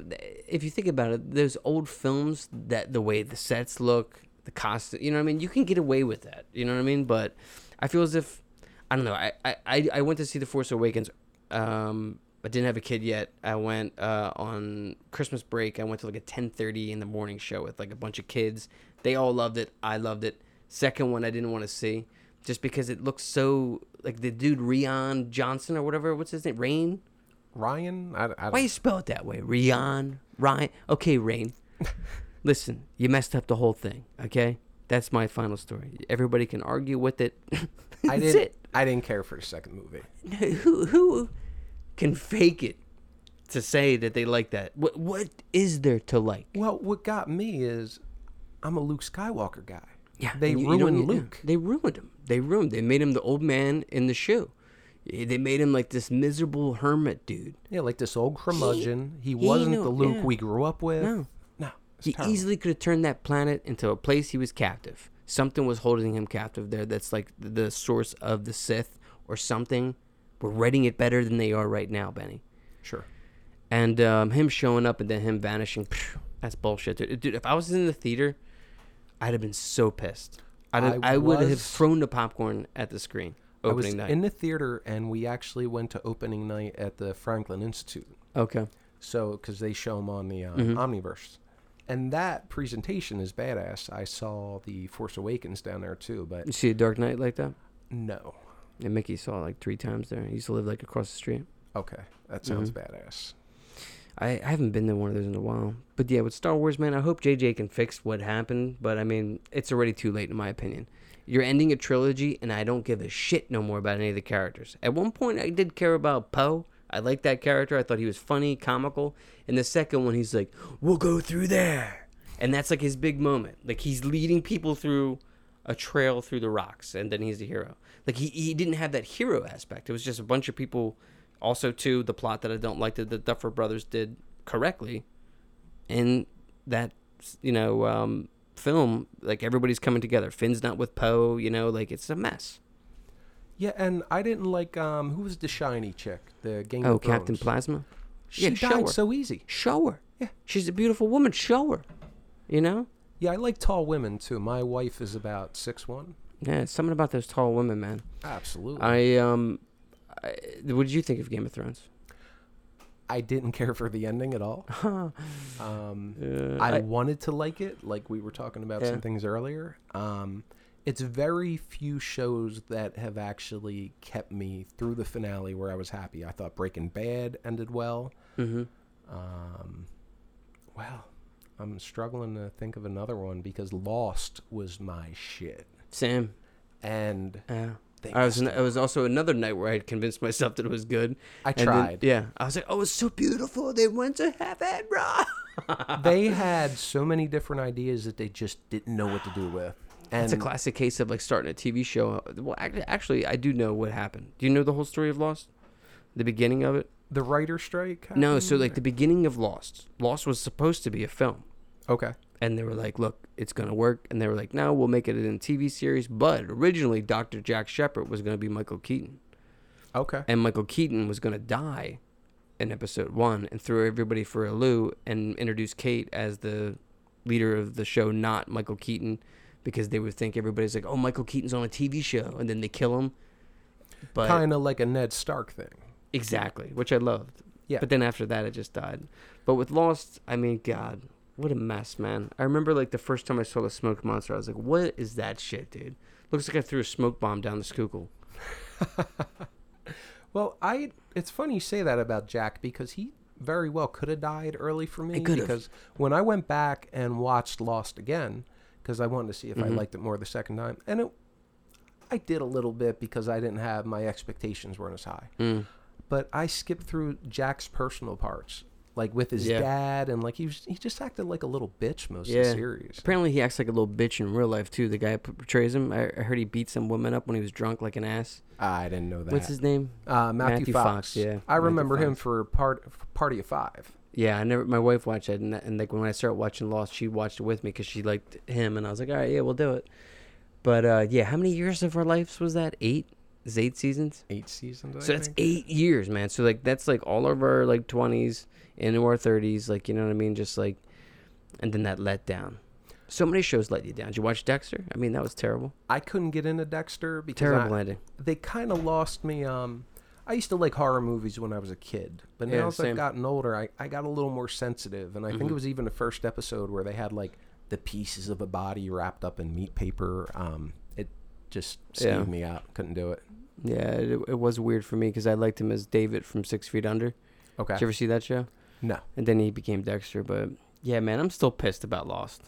if you think about it, those old films that the way the sets look, the costume, you know what I mean? You can get away with that. You know what I mean? But I feel as if I don't know. I I, I- I went to see The Force Awakens. Um, I didn't have a kid yet. I went uh, on Christmas break. I went to like a ten thirty in the morning show with like a bunch of kids. They all loved it. I loved it. Second one I didn't want to see. just because it looks so like the dude Rian Johnson or whatever. What's his name? Rain. Ryan, I, I don't, Why you spell it that way? Rian, Ryan. Okay, Rain. Listen, you messed up the whole thing. Okay, that's my final story. Everybody can argue with it. I didn't. it. I didn't care for the second movie. Who who can fake it to say that they like that? What what is there to like? Well, what got me is I'm a Luke Skywalker guy. Yeah, they you- you ruined yeah, Luke. They ruined him. They ruined. They made him the old man in the show. Eh, They made him like this miserable hermit dude. Yeah, like this old curmudgeon. He, he wasn't knew- the Luke yeah. we grew up with. No. no. He terrible. easily could have turned that planet into a place he was captive. Something was holding him captive there. That's like the source of the Sith or something. We're writing it better than they are right now, Benny. Sure. And um, him showing up and then him vanishing, phew, that's bullshit, dude. Dude, if I was in the theater, I'd have been so pissed. I'd have, I, I would have thrown the popcorn at the screen I was night. in the theater, and we actually went to opening night at the Franklin Institute. okay. So, because they show them on the uh, Mhm. Omniverse, and that presentation is badass. I saw the Force Awakens down there too, but You see a Dark Knight like that? no. And Mickey saw it like three times there. He used to live like across the street. Okay, that sounds Mm-hmm. badass. I, I haven't been to one of those in a while. But yeah, with Star Wars, man, I hope JJ can fix what happened. But I mean, it's already too late, in my opinion. You're ending a trilogy, and I don't give a shit no more about any of the characters. At one point, I did care about Poe. I liked that character. I thought he was funny, comical. In the second one, he's like, "We'll go through there," and that's like his big moment. Like he's leading people through a trail through the rocks, and then he's the hero. Like he he didn't have that hero aspect. It was just a bunch of people. Also, too, the plot that I don't like that the Duffer Brothers did correctly in that you know um, film. Like everybody's coming together. Finn's not with Poe. You know, like it's a mess. Yeah, and I didn't like um who was the shiny chick, the Game Oh, of Captain Thrones? Phasma. She Yeah, died so easy. Show her. Yeah. she's a beautiful woman. Show her. You know. Yeah, I like tall women too. My wife is about six one. Yeah, it's something about those tall women, man. Absolutely. I um, I, what did you think of Game of Thrones? I didn't care for the ending at all. Um, Uh, I, I- wanted to like it, like we were talking about Yeah. some things earlier. Um, it's very few shows that have actually kept me through the finale where I was happy. I thought Breaking Bad ended well. Mm-hmm. Um, well, I'm struggling to think of another one because Lost was my shit, Sam. and they I was. It was also another night where I had convinced myself that it was good. I And then- tried. yeah, I was like, "Oh, it's so beautiful. They went to heaven, bro." they had so many different ideas that they just didn't know what to do with. And It's a classic case of like starting a TV show. Well, actually, I do know what happened. Do you know the whole story of Lost? The beginning of it? the writer strike. No. So like the beginning of Lost. Lost was supposed to be a film, okay, and they were like, "Look, it's gonna work," and they were like, "No, we'll make it in a TV series." But originally, Dr. Jack Shephard was gonna be Michael Keaton. okay, and Michael Keaton was going to die in episode one and threw everybody for a loo and introduce Kate as the leader of the show, not Michael Keaton, because they would think everybody's like, oh, Michael Keaton's on a TV show, and then they kill him. But kind of like a Ned Stark thing. exactly, which I loved. Yeah. But then after that, it just died. But with Lost, I mean, God, what a mess, man. I remember like the first time I saw the smoke monster, I was like, what is that shit, dude? Looks like I threw a smoke bomb down the Schuylkill. Well, I it's funny you say that about Jack because he very well could have died early for me because when I went back and watched Lost again because I wanted to see if I Mhm. liked it more the second time and it I did a little bit because I didn't have my expectations weren't as high. Mm. But I skipped through Jack's personal parts like with his Yeah. dad and like he was, he just acted like a little bitch most of the series. Apparently, he acts like a little bitch in real life too. The guy who portrays him. I, I heard he beat some woman up when he was drunk, like an ass. I didn't know that. What's his name? uh, Matthew, Matthew Fox. Fox, yeah. I Matthew remember him Fox. for part Party of Five. Yeah, I never. My wife watched it, and, and like when I started watching Lost, she watched it with me because she liked him, and I was like, all right, yeah, we'll do it. But uh, yeah, how many years of our lives was that? Eight. Is eight seasons? Eight seasons. I So that's eight years, man. So like that's like all of our like twenties into our thirties, like you know what I mean? Just like, and then that let down. So many shows let you down. Did you watch Dexter? I mean, that was terrible. I couldn't get into Dexter because Terrible I- ending. they kind of lost me. Um, I used to like horror movies when I was a kid, but now Yeah, as same. I've gotten older, I, I got a little more sensitive, and I think Mhm. it was even the first episode where they had like the pieces of a body wrapped up in meat paper. Um, it just Yeah. me out. Couldn't do it. Yeah, it, it was weird for me because I liked him as David from Six Feet Under. Okay. Did you ever see that show? No. And then he became Dexter. But yeah, man, I'm still pissed about Lost.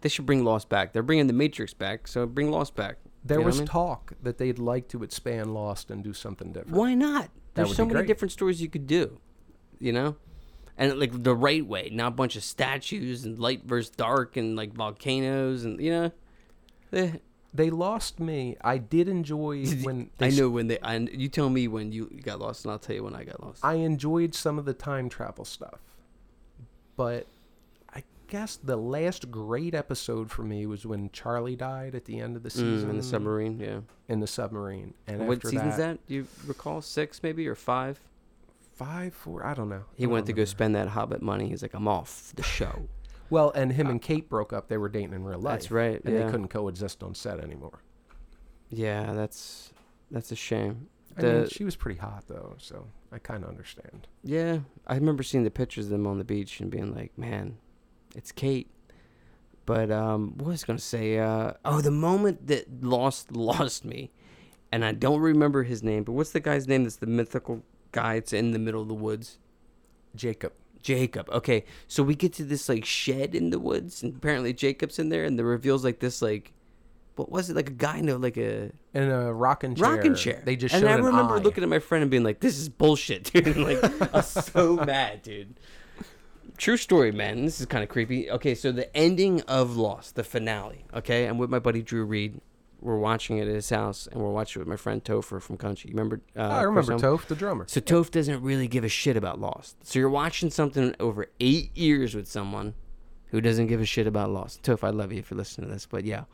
They should bring Lost back. They're bringing the Matrix back, so bring Lost back. There You know was I mean? talk that they'd like to expand Lost and do something different. Why not? There's so many different stories you could do. You know? And like the right way, not a bunch of statues and light versus dark and like volcanoes and you know. Eh, They lost me. I did enjoy when I know when they. I, you tell me when you got lost, and I'll tell you when I got lost. I enjoyed some of the time travel stuff, but I guess the last great episode for me was when Charlie died at the end of the season Mm, in the submarine, yeah. In the submarine, and what season's that, that? Do you recall six maybe or five? five, four, I don't know. He I went to go spend that Hobbit money. He's like, I'm off the show. Well, and him and Kate broke up. They were dating in real life. That's right. and yeah. they couldn't coexist on set anymore. Yeah, that's that's a shame. I mean, she was pretty hot though, so I kind of understand. Yeah, I remember seeing the pictures of them on the beach and being like, "Man, it's Kate." But um, what was I gonna say? Uh, oh, the moment that lost lost me, and I don't remember his name. But what's the guy's name? That's the mythical guy. It's in the middle of the woods. Jacob. Jacob. Okay, so we get to this like shed in the woods, and apparently Jacob's in there, and the reveals like this like, what was it? Like a guy, no, like a in a rocking chair. rocking chair. They just and I an remember eye. looking at my friend and being like, "This is bullshit, dude." And, like I was so mad, dude. True story, man. This is kind of creepy. Okay, so the ending of Lost, the finale. Okay, I'm with my buddy Drew Reed. We're watching it at his house, and we're watching it with my friend Topher from Country. You remember? Uh, I remember Toph, the drummer. So Toph doesn't really give a shit about Lost. So you're watching something over eight years with someone who doesn't give a shit about Lost. Toph, I love you if you're listening to this, but yeah,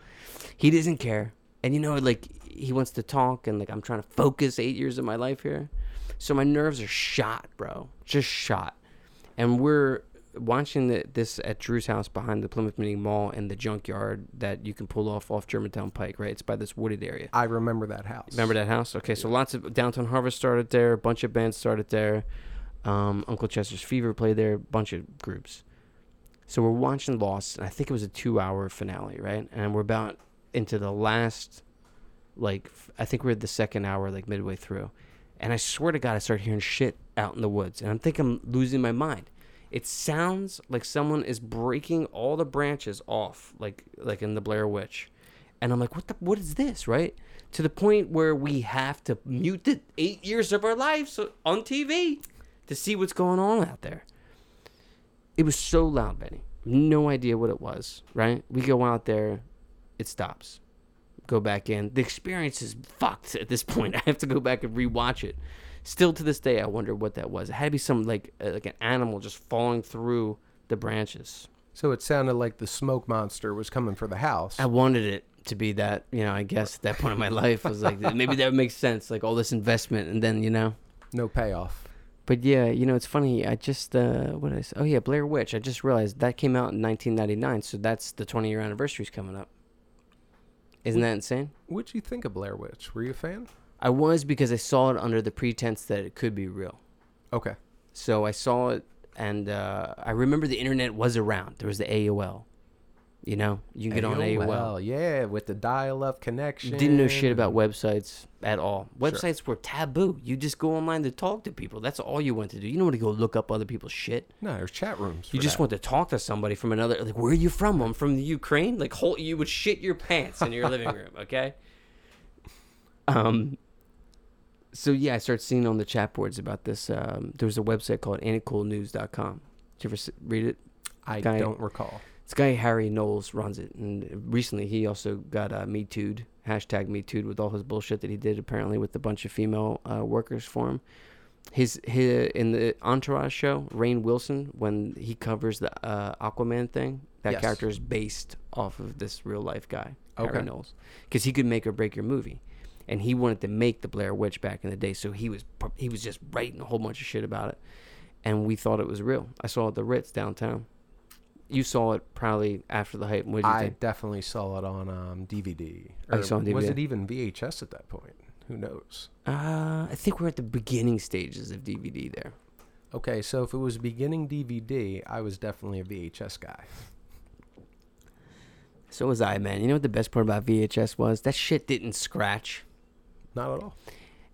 he doesn't care. And you know, like he wants to talk, and like I'm trying to focus eight years of my life here, so my nerves are shot, bro, just shot. And we're watching the, this at Drew's house behind the Plymouth Meeting Mall and the junkyard that you can pull off off Germantown Pike, right? It's by this wooded area. I remember that house. Remember that house? Okay, so lots of Downtown Harvest started there. A bunch of bands started there. Um, Uncle Chester's Fever played there. A bunch of groups. So we're watching Lost, and I think it was a two-hour finale, right? And we're about into the last, like f- I think we're at the second hour, like midway through. And I swear to God, I start hearing shit out in the woods, and I'm thinking I'm losing my mind. It sounds like someone is breaking all the branches off, like like in the Blair Witch and I'm like, what the, what is this, right? To the point where we have to mute the eight years of our lives on TV to see what's going on out there. It was so loud, Benny. No idea what it was, right? We go out there, it stops. Go back in. The experience is fucked at this point. I have to go back and rewatch it. Still to this day, I wonder what that was. It had to be some like uh, like an animal just falling through the branches. So it sounded like the smoke monster was coming for the house. I wanted it to be that, you know, I guess at that point in my life I was like maybe that makes sense, like all this investment and then, you know. No payoff. But yeah, you know, it's funny. I just uh what did I say? Oh yeah, Blair Witch. I just realized that came out in 1999, so that's the 20 year anniversary is coming up. Isn't that insane? What'd you think of Blair Witch? Were you a fan? I was because I saw it under the pretense that it could be real. Okay. So I saw it and uh I remember the internet was around. There was the AOL. You know, you can get on AOL. Yeah, with the dial-up connection. You didn't know shit about websites at all. Websites were taboo. You just go online to talk to people. That's all you want to do. You don't want to go look up other people's shit. No, there's chat rooms. You for just that. want to talk to somebody from another. Like, where are you from? I'm from the Ukraine. Like, whole, you would shit your pants in your living room. Okay. Um. So yeah, I started seeing on the chat boards about this. Um, there was a website called aintitcoolnews.com. Did you ever read it? I guy- don't recall. This guy Harry Knowles runs it, and recently he also got uh, me too'd hashtag me too'd with all his bullshit that he did apparently with a bunch of female uh, workers for him. His, his in the Entourage show, Rainn Wilson, when he covers the uh, Aquaman thing, that Yes. character is based off of this real life guy, Harry Okay. Knowles, because he could make or break your movie, and he wanted to make the Blair Witch back in the day, so he was he was just writing a whole bunch of shit about it, and we thought it was real. I saw it at the Ritz downtown. You saw it probably after the hype. What I think? definitely saw it on um, DVD. Oh, you saw on Was it even VHS at that point? Who knows? Uh, I think we're at the beginning stages of DVD there. Okay, so if it was beginning DVD, I was definitely a VHS guy. So was I, man. You know what the best part about VHS was? That shit didn't scratch. Not at all.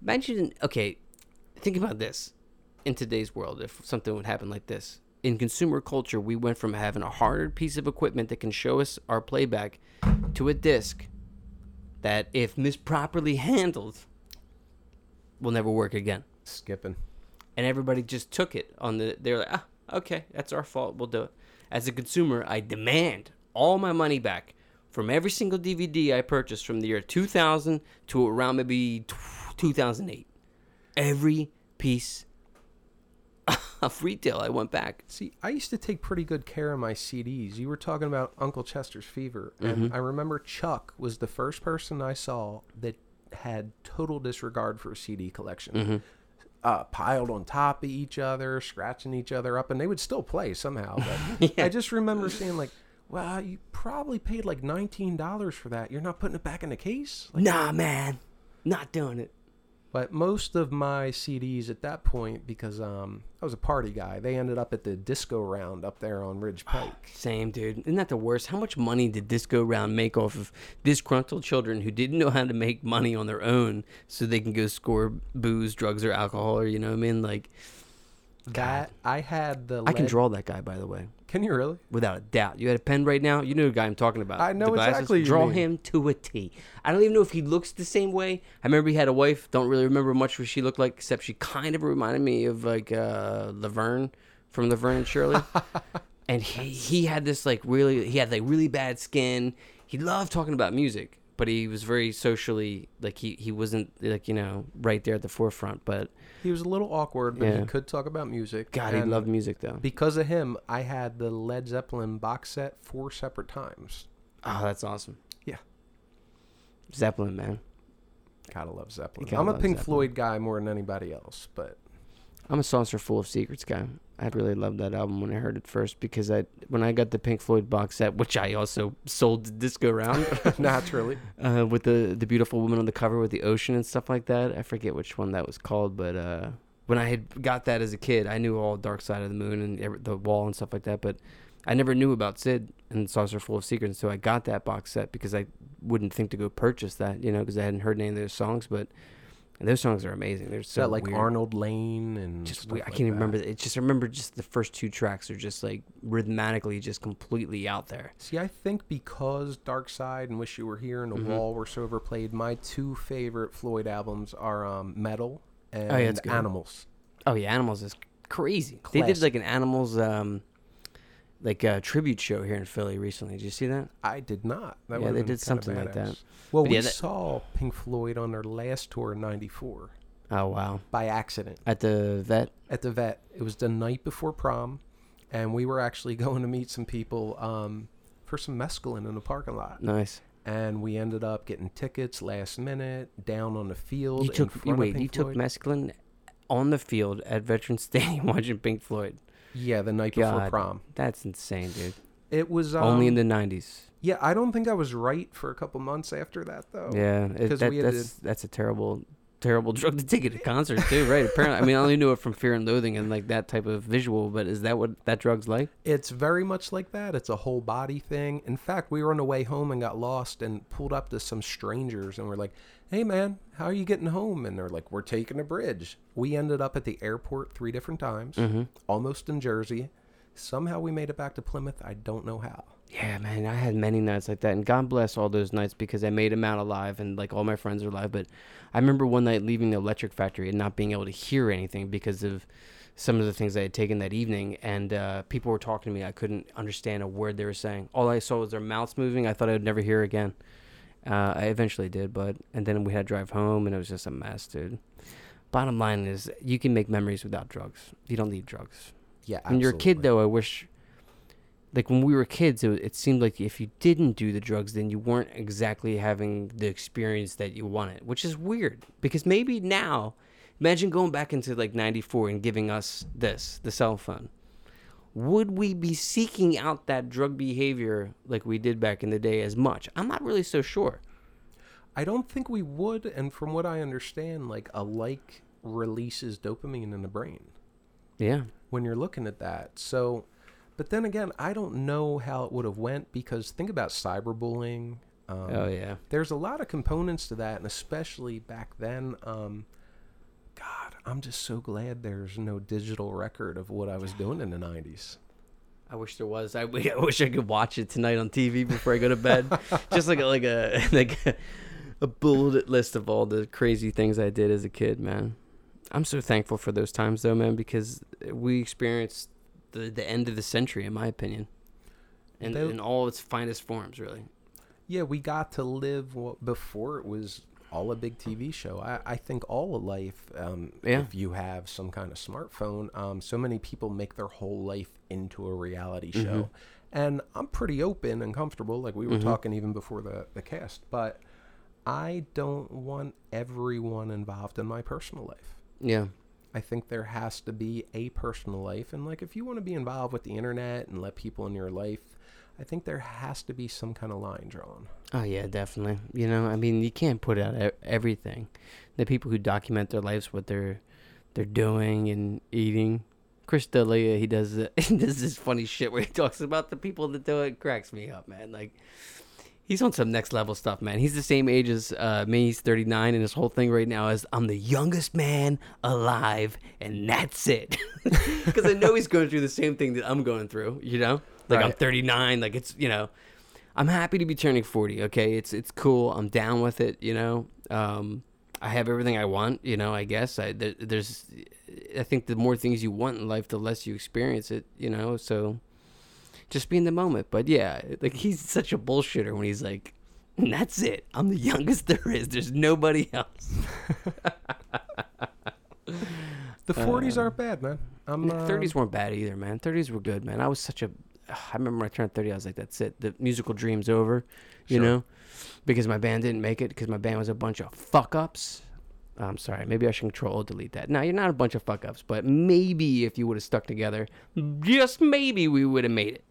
Imagine, okay, think about this. In today's world, if something would happen like this, in consumer culture, we went from having a hard piece of equipment that can show us our playback to a disc that, if misproperly handled, will never work again. Skipping. And everybody just took it on the. They're like, ah, okay, that's our fault. We'll do it. As a consumer, I demand all my money back from every single DVD I purchased from the year 2000 to around maybe 2008. Every piece of retail I went back. See, I used to take pretty good care of my CDs. You were talking about Uncle Chester's Fever, and I remember Chuck was the first person I saw that had total disregard for a CD collection. Uh, piled on top of each other, scratching each other up, and they would still play somehow. But I just remember seeing like, "Well, you probably paid like nineteen dollars for that. You're not putting it back in the case." Nah, man, not doing it. But most of my CDs at that point, because um, I was a party guy, they ended up at the disco round up there on Ridge Pike. Same, dude. Isn't that the worst? How much money did Disco Round make off of disgruntled children who didn't know how to make money on their own so they can go score booze, drugs, or alcohol, or you know what I mean? Like, That I had the. I can lead- draw that guy, by the way, Can you really? without a doubt. You had a pen right now. You know the guy I'm talking about. I know the glasses. exactly Draw him to a T. I don't even know if he looks the same way. I remember he had a wife. Don't really remember much what she looked like, except she kind of reminded me of like uh, Laverne from Laverne and Shirley. and he he had this like really he had like really bad skin. He loved talking about music, but he was very socially like he he wasn't like you know right there at the forefront. But He was a little awkward, but Yeah. he could talk about music. God, he loved music though. Because of him, I had the Led Zeppelin box set four separate times. Oh, that's awesome. Yeah. Zeppelin, man. Gotta love Zeppelin. gotta I'm a Pink Zeppelin. Floyd guy more than anybody else, but I'm a Saucer Full of Secrets guy. I really loved that album when I heard it first because I when I got the Pink Floyd box set, which I also sold to Disco Round, naturally. uh, with the the beautiful woman on the cover with the ocean and stuff like that. I forget which one that was called, but uh, when I had got that as a kid, I knew all Dark Side of the Moon and every, the Wall and stuff like that. But I never knew about Sid and Saucer Full of Secrets, so I got that box set because I wouldn't think to go purchase that, you know, because I hadn't heard any of their songs. But those songs are amazing. They're so that like weird. Arnold Layne and Just weird. I can't even that. remember. It just I remember just the first two tracks are just like rhythmatically just completely out there. See, I think because Dark Side and Wish You Were Here and The Mhm. Wall were so overplayed, my two favorite Floyd albums are um, Meddle and Oh, yeah. Animals. Oh yeah, Animals is crazy. They did like an Animals um like a tribute show here in Philly recently. Did you see that? I did not. That Yeah, they did something like that. Well, But we yeah, that- saw Pink Floyd on their last tour in '94 Oh wow. by accident At the vet. at the vet. It was the night before prom, and we were actually going to meet some people um, for some mescaline in the parking lot. Nice. And we ended up getting tickets last minute down on the field. You took front you of wait, you took mescaline on the field at Veterans Stadium watching Pink Floyd. Yeah, the night before God. prom. That's insane, dude. It was um, Only in the nineties. Yeah, I don't think I was right for a couple months after that though. Yeah, it, that, we had to- that's that's a terrible, terrible drug to take at a concert too, right? Apparently, I mean, I only knew it from Fear and Loathing and like that type of visual, but is that what that drug's like? It's very much like that. It's a whole body thing. In fact, we were on the way home and got lost and pulled up to some strangers and we're like, "Hey man, how are you getting home?" And they're like, "We're taking a bridge." We ended up at the airport three different times, Mm-hmm. almost in Jersey. Somehow we made it back to Plymouth. I don't know how. Yeah, man, I had many nights like that, and God bless all those nights because I made them out alive, and like all my friends are alive. But I remember one night leaving the electric factory and not being able to hear anything because of some of the things I had taken that evening, and uh, people were talking to me. I couldn't understand a word they were saying. All I saw was their mouths moving. I thought I would never hear again. Uh, I eventually did, but and then we had to drive home, and it was just a mess, dude. Bottom line is, you can make memories without drugs. You don't need drugs. Yeah, When you're a kid, though, I wish, like when we were kids, it, it seemed like if you didn't do the drugs, then you weren't exactly having the experience that you wanted, which is weird. Because maybe now, imagine going back into like '94 and giving us this, the cell phone. Would we be seeking out that drug behavior like we did back in the day as much? I'm not really so sure. I don't think we would. And from what I understand, like a like releases dopamine in the brain. Yeah. when you're looking at that. So But then again, I don't know how it would have went because think about cyberbullying. Um, oh yeah. There's a lot of components to that, and especially back then. Um, God, I'm just so glad there's no digital record of what I was doing in the '90s. I wish there was. I, I wish I could watch it tonight on TV before I go to bed. Just like a, like a like a, a bullet list of all the crazy things I did as a kid, man. I'm so thankful for those times though, man, because we experienced the the end of the century, in my opinion, in, Tho- in all its finest forms, really. Yeah, we got to live what, before it was all a big TV show. I, I think all of life, um, Yeah. if you have some kind of smartphone, um, so many people make their whole life into a reality show. And I'm pretty open and comfortable, like we were Mhm. talking even before the, the cast, but I don't want everyone involved in my personal life. Yeah, I think there has to be a personal life. And like, if you want to be involved with the internet and let people in your life, I think there has to be some kind of line drawn. Oh yeah, definitely. You know, I mean, you can't put out everything. The people who document their lives, what they're they're doing and eating. Chris D'Elia, he does does this funny shit where he talks about the people that do it. Cracks me up, man. Like he's on some next level stuff, man. He's the same age as uh, me. He's 39, and his whole thing right now is I'm the youngest man alive, and that's it. Because I know he's going through the same thing that I'm going through. You know, like I'm 39. Like it's you know. I'm happy to be turning 40. Okay, it's it's cool. I'm down with it. You know, um, I have everything I want. You know, I guess I there, there's. I think the more things you want in life, the less you experience it. You know, so just be in the moment. But yeah, like he's such a bullshitter when he's like, "That's it. I'm the youngest there is. There's nobody else." The 40s aren't bad, man. I'm uh, 30s weren't bad either, man. 30s were good, man. I was such a. I remember when I turned 30, I was like, that's it. The musical dream's over, you Sure. know? Because my band didn't make it, because my band was a bunch of fuck ups. I'm sorry. Maybe I should control or delete that. No, you're not a bunch of fuck ups, but maybe if you would have stuck together, just maybe we would have made it.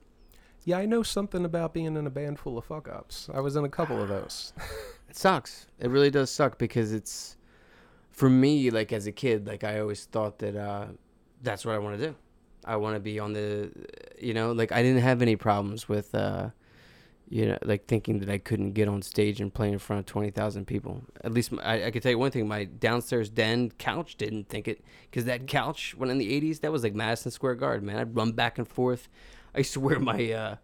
Yeah, I know something about being in a band full of fuck ups. I was in a couple of those. It sucks. It really does suck because it's for me like as a kid like I always thought that uh that's what I want to do. I want to be on the you know like I didn't have any problems with uh you know like thinking that I couldn't get on stage and play in front of 20,000 people. At least I I could tell you one thing my downstairs den couch didn't think it cuz that couch when in the 80s that was like Madison Square Garden, man. I'd run back and forth. I used to wear my uh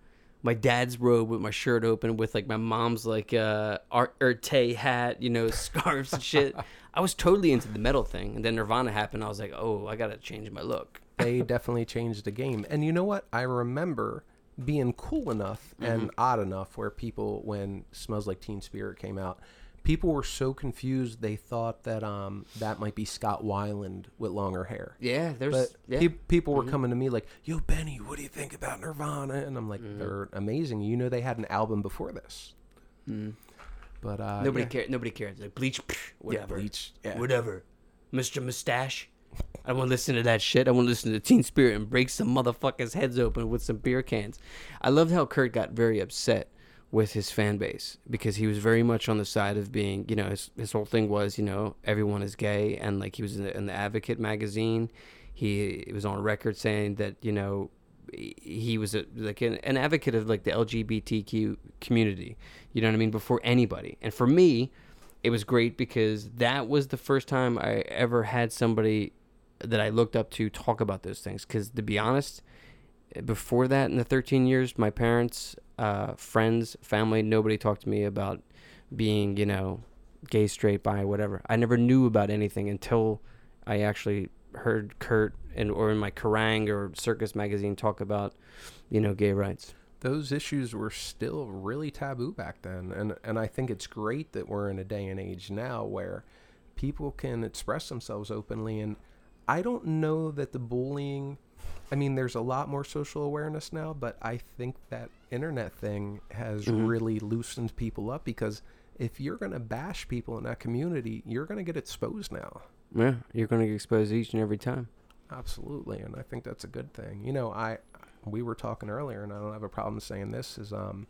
my dad's robe with my shirt open with like my mom's like uh Erte hat, you know, scarves and shit. I was totally into the metal thing, and then Nirvana happened. I was like, oh, I gotta change my look. They definitely changed the game. And you know what? I remember being cool enough and odd enough where people, when Smells Like Teen Spirit came out, people were so confused they thought that um that might be Scott Weiland with longer hair. Yeah, there's But yeah. peop people were coming to me like, "Yo, Benny, what do you think about Nirvana?" And I'm like, Mm-hmm. "They're amazing. You know, they had an album before this." Mm. But uh, nobody yeah. cares. Nobody cares. Like Bleach, pff, whatever, Bleach, yeah. whatever. Mr. Mustache. I want to listen to that shit. I want to listen to Teen Spirit and break some motherfuckers' heads open with some beer cans. I loved how Kurt got very upset with his fan base because he was very much on the side of being, you know, his, his whole thing was, you know, everyone is gay. And like he was in the, in the Advocate magazine. He, was on record saying that, you know, he- he was a, like an, an advocate of like the LGBTQ community. You know what I mean? Before anybody. And for me, it was great because that was the first time I ever had somebody that I looked up to talk about those things. Because to be honest, before that, in the 13 years, my parents, uh, friends, family, nobody talked to me about being, you know, gay, straight, bi, whatever. I never knew about anything until I actually heard Kurt and or in my Kerrang or Circus magazine talk about, you know, gay rights. those issues were still really taboo back then and and I think it's great that we're in a day and age now where people can express themselves openly and I don't know that the bullying I mean there's a lot more social awareness now but I think that internet thing has Mhm. really loosened people up because if you're going to bash people in that community you're going to get exposed now Yeah, you're going to get exposed each and every time. Absolutely, and I think that's a good thing. You know, I we were talking earlier, and I don't have a problem saying this. Is um,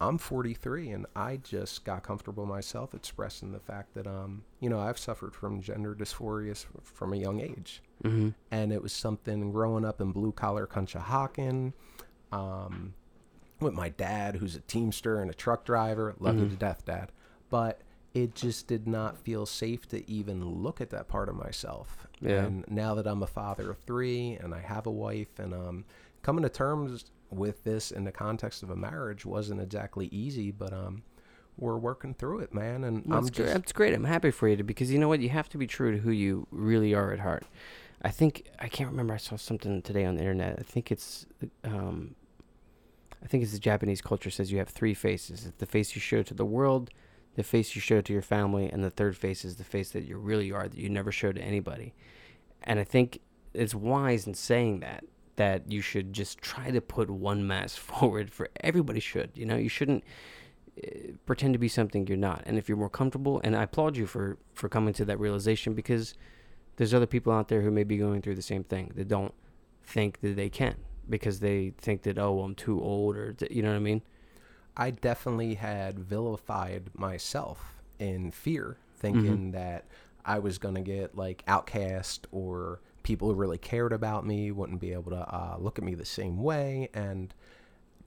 I'm 43, and I just got comfortable myself expressing the fact that um, you know, I've suffered from gender dysphoria from a young age, Mm-hmm. and it was something growing up in blue collar Conshohocken. um, with my dad, who's a teamster and a truck driver. Love you Mhm. to death, Dad. But it just did not feel safe to even look at that part of myself. Yeah. And now that I'm a father of three and I have a wife and um, coming to terms with this in the context of a marriage wasn't exactly easy, but um, we're working through it, man. And Well, I'm that's, great. that's great. I'm happy for you to, because you know what? You have to be true to who you really are at heart. I think I can't remember. I saw something today on the internet. I think it's, um, I think it's the Japanese culture says you have three faces: It's the face you show to the world, the face you show to your family, and the third face is the face that you really are that you never show to anybody. And I think it's wise in saying that that you should just try to put one mask forward for everybody should. You know, you shouldn't uh, pretend to be something you're not. And if you're more comfortable, and I applaud you for for coming to that realization because there's other people out there who may be going through the same thing that don't think that they can because they think that oh I'm too old or you know what I mean. I definitely had vilified myself in fear, thinking that I was going to get like outcast or people who really cared about me wouldn't be able to uh, look at me the same way. And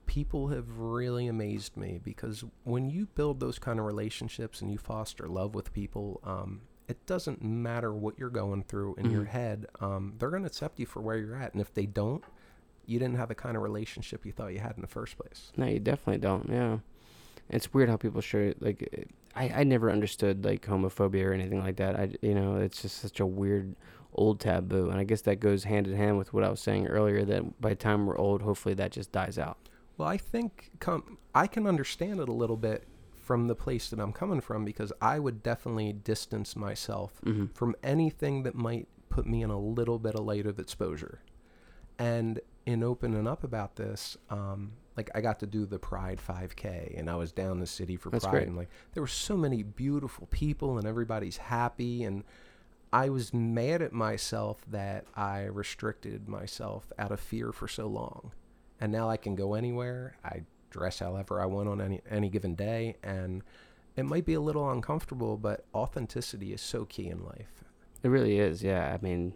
people have really amazed me because when you build those kind of relationships and you foster love with people, um, it doesn't matter what you're going through in your Mhm. head. Um, they're going to accept you for where you're at. And if they don't, you didn't have the kind of relationship you thought you had in the first place. No, you definitely don't. Yeah, it's weird how people show like I I never understood like homophobia or anything like that. I you know it's just such a weird old taboo, and I guess that goes hand in hand with what I was saying earlier that by the time we're old, hopefully that just dies out. Well, I think com- I can understand it a little bit from the place that I'm coming from because I would definitely distance myself hmm from anything that might put me in a little bit of light of exposure. And in opening up about this, um, like I got to do the Pride 5K and I was down the city for That's Pride great. and like there were so many beautiful people and everybody's happy and I was mad at myself that I restricted myself out of fear for so long. And now I can go anywhere. I dress however I want on any any given day and it might be a little uncomfortable, but authenticity is so key in life. It really is. Yeah, I mean,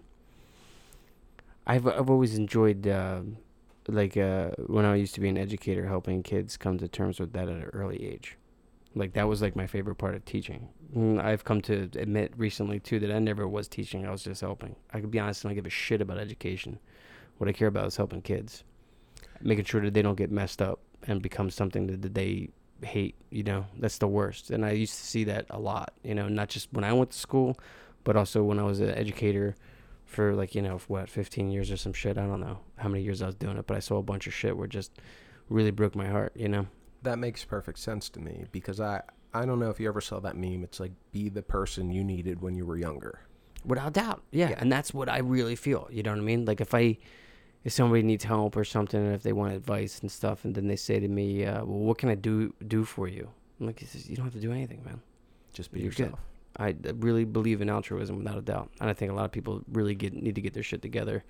I've I've always enjoyed uh, like uh, when I used to be an educator, helping kids come to terms with that at an early age. Like that was like my favorite part of teaching. Mm, I've come to admit recently too that I never was teaching. I was just helping. I could be honest, and I give a shit about education. What I care about is helping kids, making sure that they don't get messed up and become something that, that they hate. You know, that's the worst. And I used to see that a lot. You know, not just when I went to school, but also when I was an educator for like you know what 15 years or some shit. I don't know how many years I was doing it, but I saw a bunch of shit where just really broke my heart. You know. That makes perfect sense to me because I I don't know if you ever saw that meme. It's like be the person you needed when you were younger. Without doubt, yeah. Yeah. and that's what I really feel. You know what I mean? Like if I, if somebody needs help or something, and if they want advice and stuff, and then they say to me, uh, "Well, what can I do do for you?" I'm like, "You don't have to do anything, man." Just be You're good. yourself. I d- really believe in altruism without a doubt, and I think a lot of people really get need to get their shit together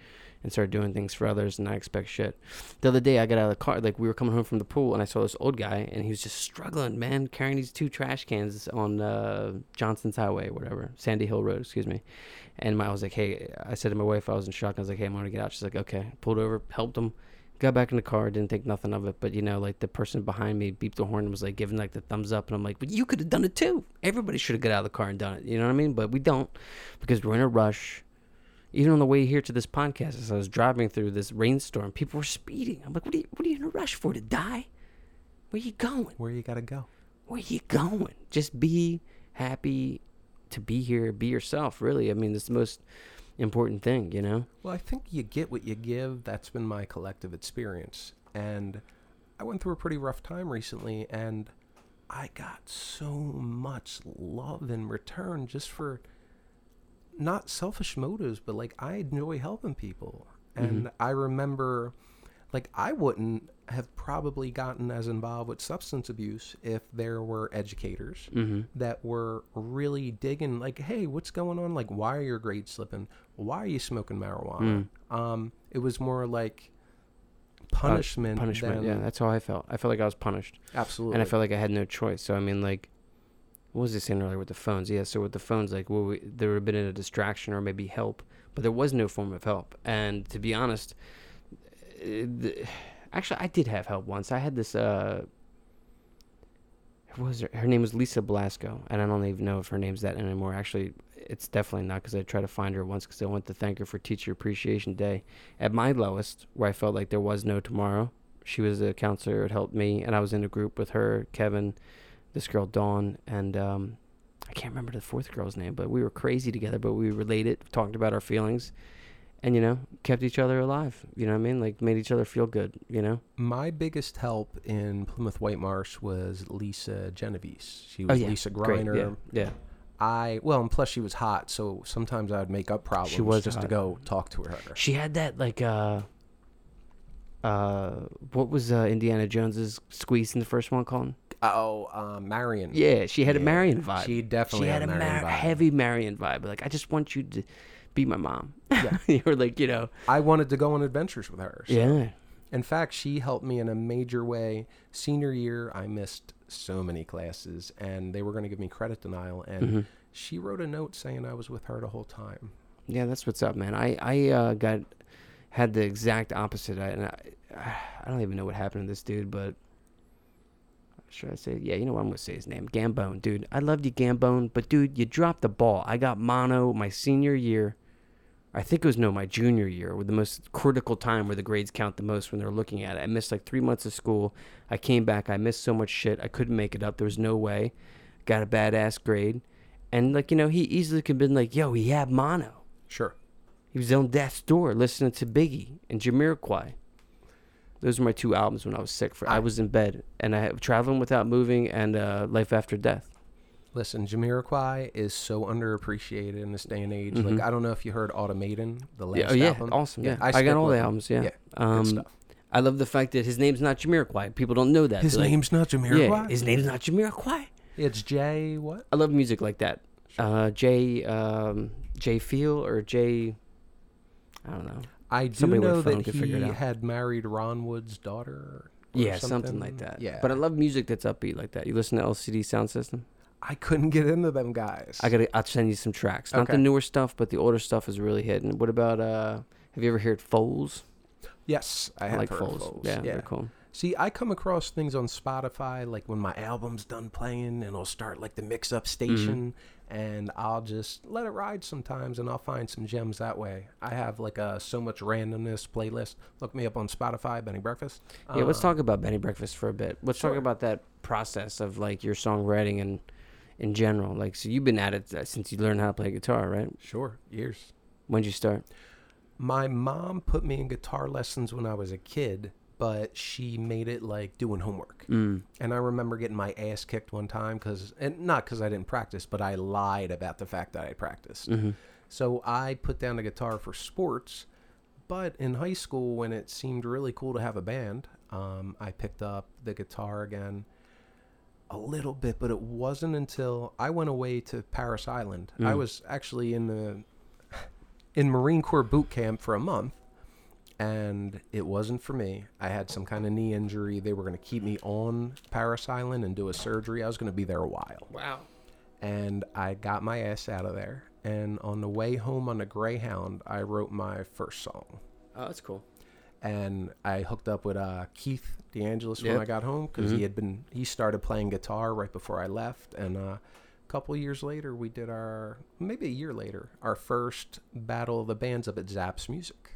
and start doing things for others and not expect shit. The other day, I got out of the car, like we were coming home from the pool, and I saw this old guy, and he was just struggling, man, carrying these two trash cans on uh, Johnson's Highway, whatever, Sandy Hill Road, excuse me. And I was like, hey, I said to my wife, I was in shock. I was like, hey, I'm gonna get out. She's like, okay. Pulled over, helped him, got back in the car, didn't think nothing of it. But you know, like the person behind me beeped the horn and was like giving like the thumbs up, and I'm like, but you could have done it too. Everybody should have got out of the car and done it. You know what I mean? But we don't because we're in a rush. Even on the way here to this podcast, as I was driving through this rainstorm, people were speeding. I'm like, what are you, what are you in a rush for? To die? Where are you going? Where you gotta go. where you going? Just be happy to be here. Be yourself, really. I mean, it's the most important thing, you know? Well, I think you get what you give. That's been my collective experience. And I went through a pretty rough time recently, and I got so much love in return just for not selfish motives, but like I enjoy helping people. And Mhm. I remember, like, I wouldn't have probably gotten as involved with substance abuse if there were educators Mm-hmm. that were really digging like hey what's going on like why are your grades slipping why are you smoking marijuana um it was more like punishment Punishment, than, yeah. That's how I felt. I felt like I was punished. absolutely And I felt like I had no choice. So, I mean, like, what was I saying earlier with the phones? Yeah, so with the phones, like, well, we, there would have been a distraction or maybe help, but there was no form of help. And to be honest, eh, the, Actually, I did have help once. I had this. uh was her? Her name was Lisa Blasco, and I don't even know if her name's that anymore. Actually, it's definitely not because I tried to find her once because I went to thank her for Teacher Appreciation Day. At my lowest, where I felt like there was no tomorrow, she was a counselor. It helped me, and I was in a group with her, Kevin, this girl Dawn, and um, I can't remember the fourth girl's name, but we were crazy together. But we related, talked about our feelings, and you know, kept each other alive. You know what I mean? Like made each other feel good. You know? My biggest help in Plymouth Whitemarsh was Lisa Genovese. She was Lisa Oh, Great. Yeah. yeah. I well, and plus she was hot, so sometimes I would make up problems she was just to go talk to her. She had that like uh uh what was uh Indiana Jones's squeeze in the first one called? Oh, um, Marion. Yeah, she had a Marion vibe. She definitely she had, a Marion Mar- vibe. heavy Marion vibe. Like I just want you to be my mom. Yeah. you were like, you know. I wanted to go on adventures with her. so- Yeah. In fact, she helped me in a major way. Senior year, I missed so many classes, and they were going to give me credit denial. And Mhm. she wrote a note saying I was with her the whole time. Yeah, that's what's up, man. I I uh, got had the exact opposite. I, and I I don't even know what happened to this dude, but should I say? Yeah, you know what? I'm gonna say his name, Gambone, dude. I loved you, Gambone, but dude, you dropped the ball. I got mono my senior year. I think it was no, my junior year, with the most critical time where the grades count the most when they're looking at it. I missed like three months of school. I came back. I missed so much shit. I couldn't make it up. There was no way. Got a badass grade, and like you know, he easily could have been like, "Yo, he had mono." Sure. He was on death's door listening to Biggie and Jamiroquai. Those were my two albums when I was sick. For I I- was in bed and I had traveling without moving and uh, Life After Death. Listen, Jamiroquai is so underappreciated in this day and age. Mhm. Like, I don't know if you heard Automaton, the last Yeah, oh yeah, album. awesome. Yeah, I, stick got all the albums. Yeah, Yeah, Good um, stuff. I love the fact that his name's not Jamiroquai. People don't know that. His They're like, name's not yeah, Jamiroquai? his name's not Jamiroquai. It's Jay what? I love music like that. Uh, Jay um, Jay Feel or Jay. I don't know. I do Somebody know that he had married Ron Wood's daughter. or Yeah, something. like that. Yeah. But I love music that's upbeat like that. You listen to LCD Soundsystem? I couldn't get into them guys. I gotta. I'll send you some tracks. Not the newer stuff, but the older stuff is really hitting. What about uh? Have you ever heard Foals? yes, I, have like heard Foals. Foals. Yeah, yeah. they're cool. See, I come across things on Spotify, like when my album's done playing, and I'll start like the mix-up station, Mm-hmm. And I'll just let it ride sometimes, and I'll find some gems that way. I have like a so much randomness playlist. Look me up on Spotify, Benny Breakfast. Yeah, let's Uh, talk about Benny Breakfast for a bit. Let's talk about that process of like your songwriting and in general. Like, so you've been at it uh, since you learned how to play guitar, right? Sure, years. When'd you start? My mom put me in guitar lessons when I was a kid, but she made it like doing homework. Mm. And I remember getting my ass kicked one time because, and not because I didn't practice, but I lied about the fact that I practiced. hmm So I put down the guitar for sports. But in high school, when it seemed really cool to have a band, um, I picked up the guitar again a little bit. But it wasn't until I went away to Parris Island. I Mm. was actually in the in Marine Corps boot camp for a month, and it wasn't for me. I had some kind of knee injury. They were going to keep me on Parris Island and do a surgery. I was going to be there a while Wow. and I got my ass out of there. And on the way home on the Greyhound, I wrote my first song. Oh, that's cool. And I hooked up with uh, Keith DeAngelis when I got home because Mhm. he had been he started playing guitar right before I left. And uh, a couple years later, we did our maybe a year later our first battle of the bands up at Zaps Music.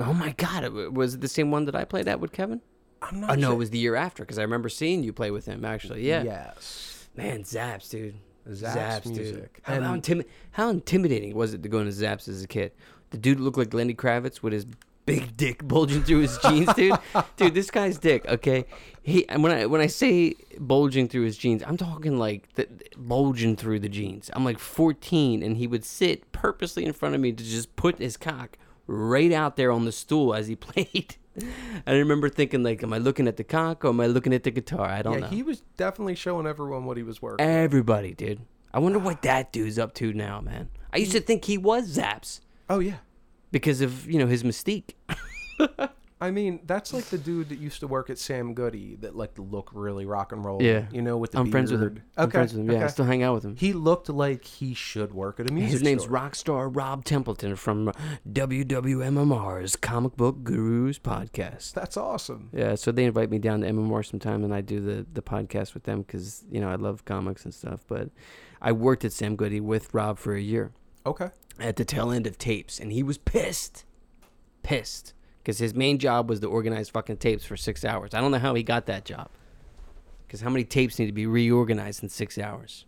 Oh my God! Was it the same one that I played at with Kevin? I'm not. Oh no, sure- it was the year after because I remember seeing you play with him. Actually, yeah. Yes. Man, Zaps, dude. Zaps, dude. Music. How, how, intimi- how intimidating was it to go into Zaps as a kid? The dude looked like Lenny Kravitz with his big dick bulging through his jeans, dude. dude, this guy's dick. Okay, he and when I when I say bulging through his jeans, I'm talking like the, bulging through the jeans. I'm like 14, and he would sit purposely in front of me to just put his cock right out there on the stool as he played. I remember thinking like, am I looking at the cock or am I looking at the guitar? I don't yeah, know. he was definitely showing everyone what he was working. Everybody, dude. I wonder what that dude's up to now, man. I used to think he was Zaps oh yeah. because of you know his mystique. I mean, that's like the dude that used to work at Sam Goody that like to look really rock and roll. Yeah. you know, with the I'm friends with him. beard. I'm Okay, friends with him. Yeah, I still hang out with him. He looked like he should work at a music His name's store. Rockstar Rob Templeton from WMMR's Comic Book Gurus podcast. That's awesome. Yeah, so they invite me down to MMR sometime, and I do the the podcast with them because you know I love comics and stuff. But I worked at Sam Goody with Rob for a year Okay. at the tail end of tapes, and he was pissed, pissed, because his main job was to organize fucking tapes for six hours. I don't know how he got that job, because how many tapes need to be reorganized in six hours?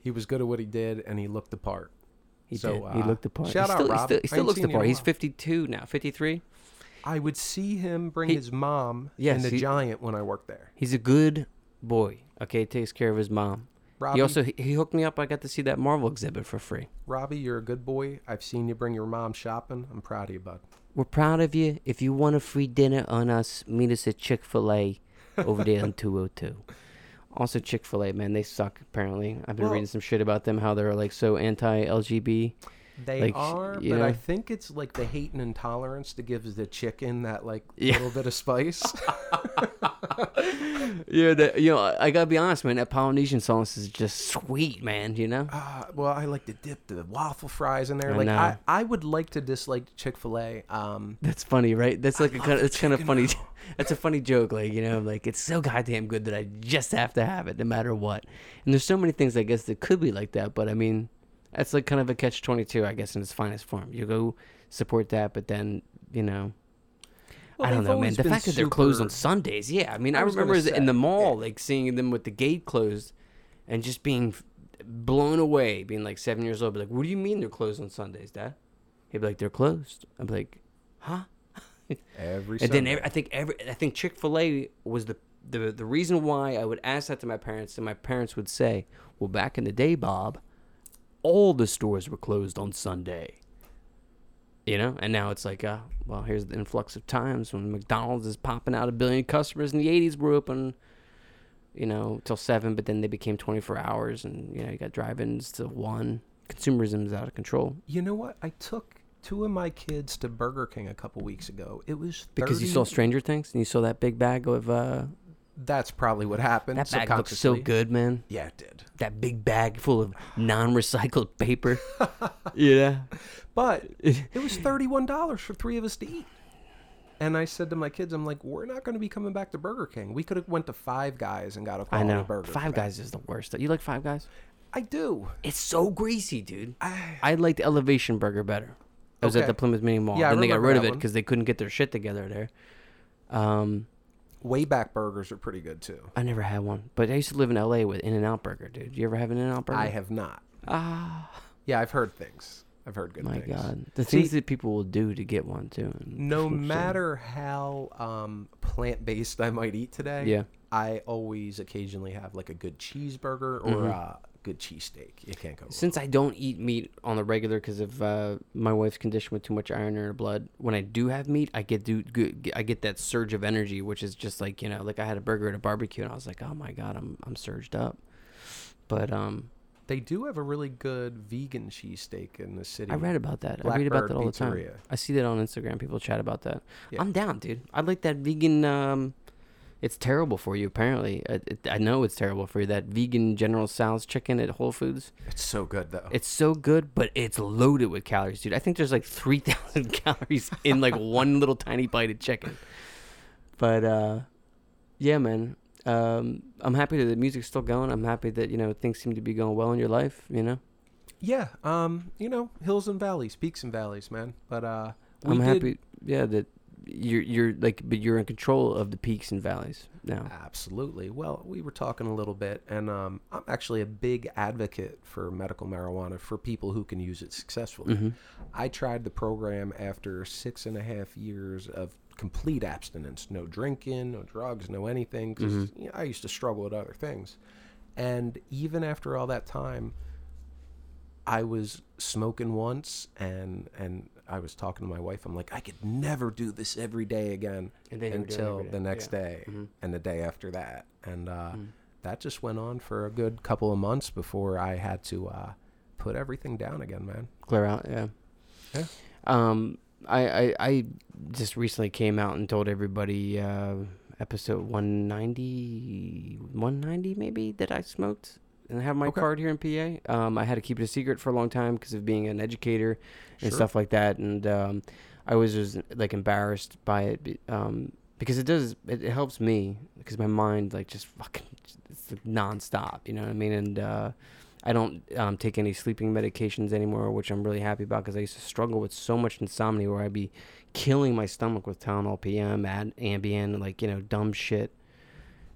He was good at what he did, and he looked the part. He So, did. he uh, looked the part. shout he out, still, he Rob. still, he still looks the seen you in part. He's 52 now, 53. I would see him bring He- his mom Yes, in the he- Giant when I worked there. He's a good boy. Okay, he takes care of his mom. Robbie, He also he he hooked me up. I got to see that Marvel exhibit for free. Robbie, you're a good boy. I've seen you bring your mom shopping. I'm proud of you, bud. We're proud of you. If you want a free dinner on us, meet us at Chick Fil A over there on 202. Also, Chick Fil A, man, they suck. Apparently, I've been Well- reading some shit about them. How they're like so anti-LGB. They Like, are, but I think it's like the hate and intolerance that gives the chicken that like Yeah. little bit of spice. Yeah, the, you know, I I gotta be honest, man. That Polynesian sauce is just sweet, man. You know. uh, well, I like to dip the waffle fries in there. I like know. I, I would like to dislike Chick Fil A. Um, That's funny, right? That's like a love kind of, the it's kind of funny. That's a funny joke, like you know, like it's so goddamn good that I just have to have it, no matter what. And there's so many things, I guess, that could be like that. But I mean, that's like kind of a catch twenty two, I guess, in its finest form. You go support that, but then you know, well, I don't know, man. The fact that they're closed on Sundays, yeah. I mean, I, I remember in the mall, yeah. like seeing them with the gate closed, and just being blown away, being like seven years old. Be like, what do you mean they're closed on Sundays, Dad? He'd be like, they're closed. I'd be like, huh? every. And then every, I think every I think Chick Fil A was the, the the reason why I would ask that to my parents, and my parents would say, "Well, back in the day, Bob, all the stores were closed on Sunday." You know, and now it's like, uh, well, here's the influx of times when McDonald's is popping out a billion customers. In the '80s, were open, you know, till seven, but then they became 24 hours, and you know, you got drive-ins till one. Consumerism is out of control You know what? I took two of my kids to Burger King a couple weeks ago. It was because you saw Stranger Things and you saw that big bag of uh, That's probably what happened. that bag looks so good, man. Yeah, it did. that big bag full of non-recycled paper. yeah. But it was thirty-one dollars for three of us to eat. And I said to my kids, "I'm like, we're not going to be coming back to Burger King. We could have went to Five Guys and got a I quality know. burger. Five. Guys is the worst. You like Five Guys? I do. It's so greasy, dude. I, I liked Elevation Burger better. It was at the Plymouth Mini Mall. Yeah, I then they got rid of it because they couldn't get their shit together there. Um, Wayback Burgers are pretty good too. I never had one, but I used to live in L.A. with In and Out Burger, dude. You ever have an In and Out Burger? I have not. Ah, Yeah, I've heard things. I've heard good things. my things. God, the See- things that people will do to get one too. No matter how um, plant-based I might eat today, Yeah. I always occasionally have like a good cheeseburger or Mhm. a good cheesesteak. You can't go. wrong. Since I don't eat meat on the regular because of uh, my wife's condition with too much iron in her blood, when I do have meat, I get do good, I get that surge of energy, which is just like you know, like I had a burger at a barbecue and I was like, oh my god, I'm I'm surged up. But um, They do have a really good vegan cheesesteak in the city. I read about that. I read about Blackbird that all the time. Pizzeria. I see that on Instagram. People chat about that. Yeah. I'm down, dude. I like that vegan. Um, it's terrible for you. Apparently, I, it, I know it's terrible for you. That vegan General Tso's chicken at Whole Foods. It's so good though. It's so good, but it's loaded with calories, dude. I think there's like 3,000 calories in like one little tiny bite of chicken. But uh, yeah, man. Um, I'm happy that the music's still going. I'm happy that you know things seem to be going well in your life. You know, yeah. Um. You know, hills and valleys, peaks and valleys, man. But uh, I'm did- happy. Yeah, that you're you're like, but you're in control of the peaks and valleys now. Absolutely. Well, we were talking a little bit, and um, I'm actually a big advocate for medical marijuana for people who can use it successfully. hmm I tried the program after six and a half years of complete abstinence no drinking, no drugs, no anything, because Mhm. you know, I used to struggle with other things. And even after all that time, I was smoking once, and and I was talking to my wife. I'm like, I could never do this every day again And then you were doing it until day. the next Yeah. day Mhm. and the day after that. And uh, Mm. that just went on for a good couple of months before I had to uh, put everything down again, man. Clear out, yeah. Yeah. Um, I, I I just recently came out and told everybody uh, episode 190 190 maybe that I smoked and have my Okay. card here in PA. Um, I had to keep it a secret for a long time because of being an educator and Sure. stuff like that, and um, I was just like embarrassed by it um, because it does it, it helps me because my mind like just fucking it's like nonstop, you know what I mean? And uh, I don't um, take any sleeping medications anymore, which I'm really happy about because I used to struggle with so much insomnia where I'd be killing my stomach with Tylenol PM, Ad, Ambien, like you know dumb shit.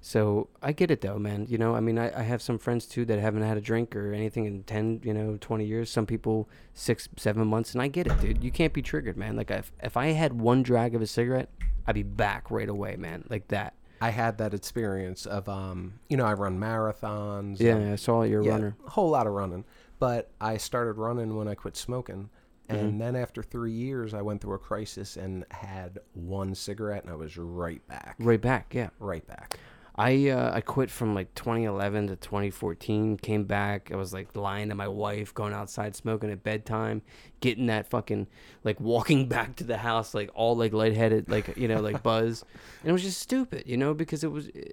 So I get it though, man. You know, I mean, I, I have some friends too that haven't had a drink or anything in 10, you know, 20 years. Some people six, seven months. And I get it, dude. You can't be triggered, man. Like, if, if I had one drag of a cigarette, I'd be back right away, man. Like that. I had that experience of, um, you know, I run marathons. Yeah, and- I saw you're a yeah, runner. a whole lot of running. But I started running when I quit smoking. And Mhm. then after three years, I went through a crisis and had one cigarette, and I was right back. Right back, yeah. Right back. I uh, I quit from like 2011 to 2014. Came back. I was like lying to my wife, going outside smoking at bedtime, getting that fucking like walking back to the house like all like lightheaded, like you know like buzz, and it was just stupid, you know, because it was eh,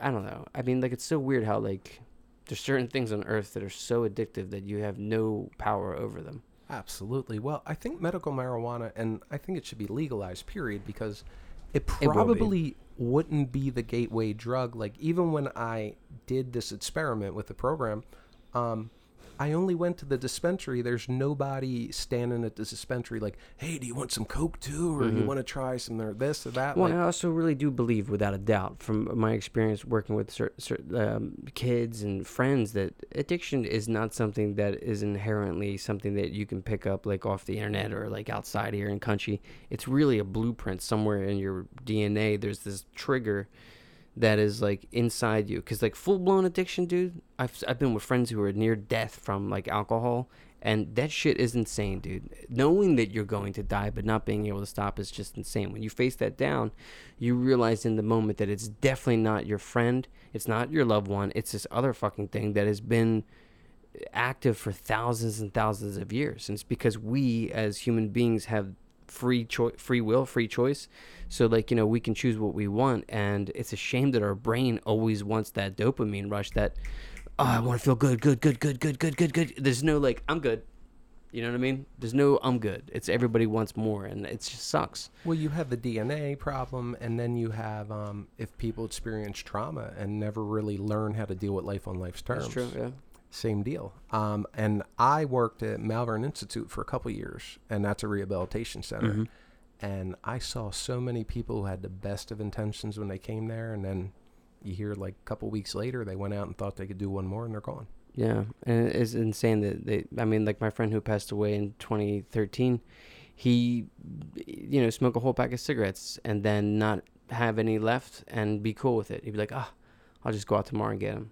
I don't know. I mean, like it's so weird how like there's certain things on earth that are so addictive that you have no power over them. Absolutely. Well, I think medical marijuana, and I think it should be legalized, period, because it It probably wouldn't be the gateway drug. Like, even when I did this experiment with the program, um, I only went to the dispensary. There's nobody standing at the dispensary like, hey, do you want some Coke too? Or you want to try some or this or that? Mm-hmm. Well, like, I also really do believe, without a doubt, from my experience working with cer- cer- um, kids and friends, that addiction is not something that is inherently something that you can pick up like off the internet or like outside here in country. It's really a blueprint somewhere in your DNA. There's this trigger that is like inside you because like full blown addiction, dude. I've I've been with friends who are near death from like alcohol. And that shit is insane, dude. Knowing that you're going to die, but not being able to stop is just insane. When you face that down, you realize in the moment that it's definitely not your friend, it's not your loved one, it's this other fucking thing that has been active for thousands and thousands of years. And it's because we as human beings have free choice, free will, free choice. So like, you know, we can choose what we want and it's a shame that our brain always wants that dopamine rush that oh, I want to feel good, good, good, good, good, good, good, good. There's no like I'm good. You know what I mean? There's no I'm good. It's everybody wants more and it just sucks. Well, you have the DNA problem, and then you have um, if people experience trauma and never really learn how to deal with life on life's terms. That's true, yeah. Same deal. Um, and I worked at Malvern Institute for a couple years, and that's a rehabilitation center. Mhm. And I saw so many people who had the best of intentions when they came there, and then you hear like a couple weeks later they went out and thought they could do one more, and they're gone. Yeah, and it's insane that they. I mean, like my friend who passed away in 2013, he, you know, smoke a whole pack of cigarettes and then not have any left and be cool with it. He'd be like, ah, I'll just go out tomorrow and get them.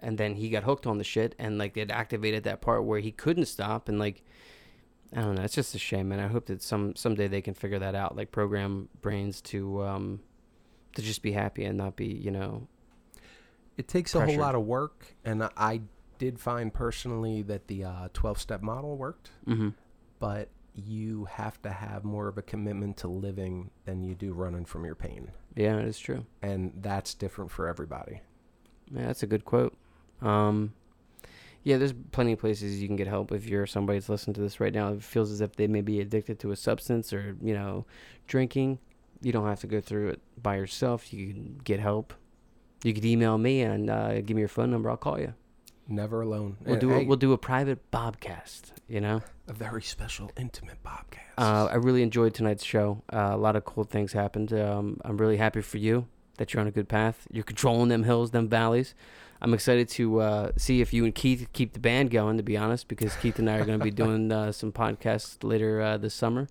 And then he got hooked on the shit, and like it activated that part where he couldn't stop, and like, I don't know, it's just a shame, man. I hope that some someday they can figure that out, like program brains to um, to just be happy and not be, you know, It takes a whole lot of work, and I- did find personally that the uh, 12 step model worked, mm-hmm. but you have to have more of a commitment to living than you do running from your pain. yeah, it's true. And that's different for everybody. Yeah, that's a good quote. Um, yeah, there's plenty of places you can get help if you're somebody that's listening to this right now It feels as if they may be addicted to a substance or, you know, drinking. You don't have to go through it by yourself. You can get help. You could email me and uh, give me your phone number. I'll call you. Never alone. We'll do a, hey, we'll do a private Bobcast. You know. a very special, intimate Bobcast. Uh, I really enjoyed tonight's show. Uh, a lot of cool things happened. Um, I'm really happy for you that you're on a good path. You're controlling them hills, them valleys. I'm excited to uh, see if you and Keith keep the band going. To be honest, because Keith and I are going to be doing uh, some podcasts later uh, this summer.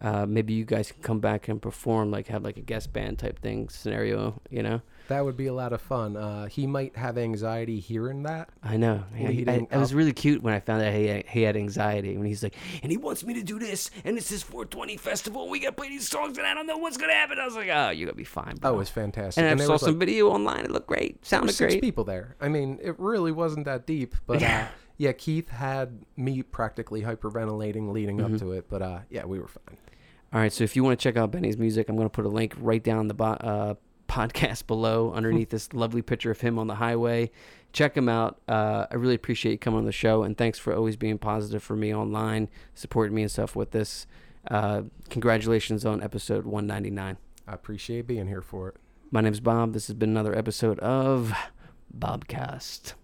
Uh, maybe you guys can come back and perform, like have like a guest band type thing scenario. You know, that would be a lot of fun. Uh, he might have anxiety hearing that. I know. I, I, it was really cute when I found out he had, he had anxiety when he's like, and he wants me to do this, and it's his 420 festival, and we got to play these songs, and I don't know what's gonna happen. I was like, oh, you're gonna be fine, bro. Oh, it was fantastic. and I saw some like, video online. It looked great. there were Sounded six great. people there. I mean, it really wasn't that deep, but uh, Yeah, Keith had me practically hyperventilating leading Mhm. up to it, but uh, yeah, we were fine. All right, so if you want to check out Benny's music, I'm going to put a link right down the bo- uh, podcast below underneath this lovely picture of him on the highway. Check him out. Uh, I really appreciate you coming on the show, and thanks for always being positive for me online, supporting me and stuff with this. Uh, congratulations on episode 199. I appreciate being here for it. My name's Bob. This has been another episode of Bobcast.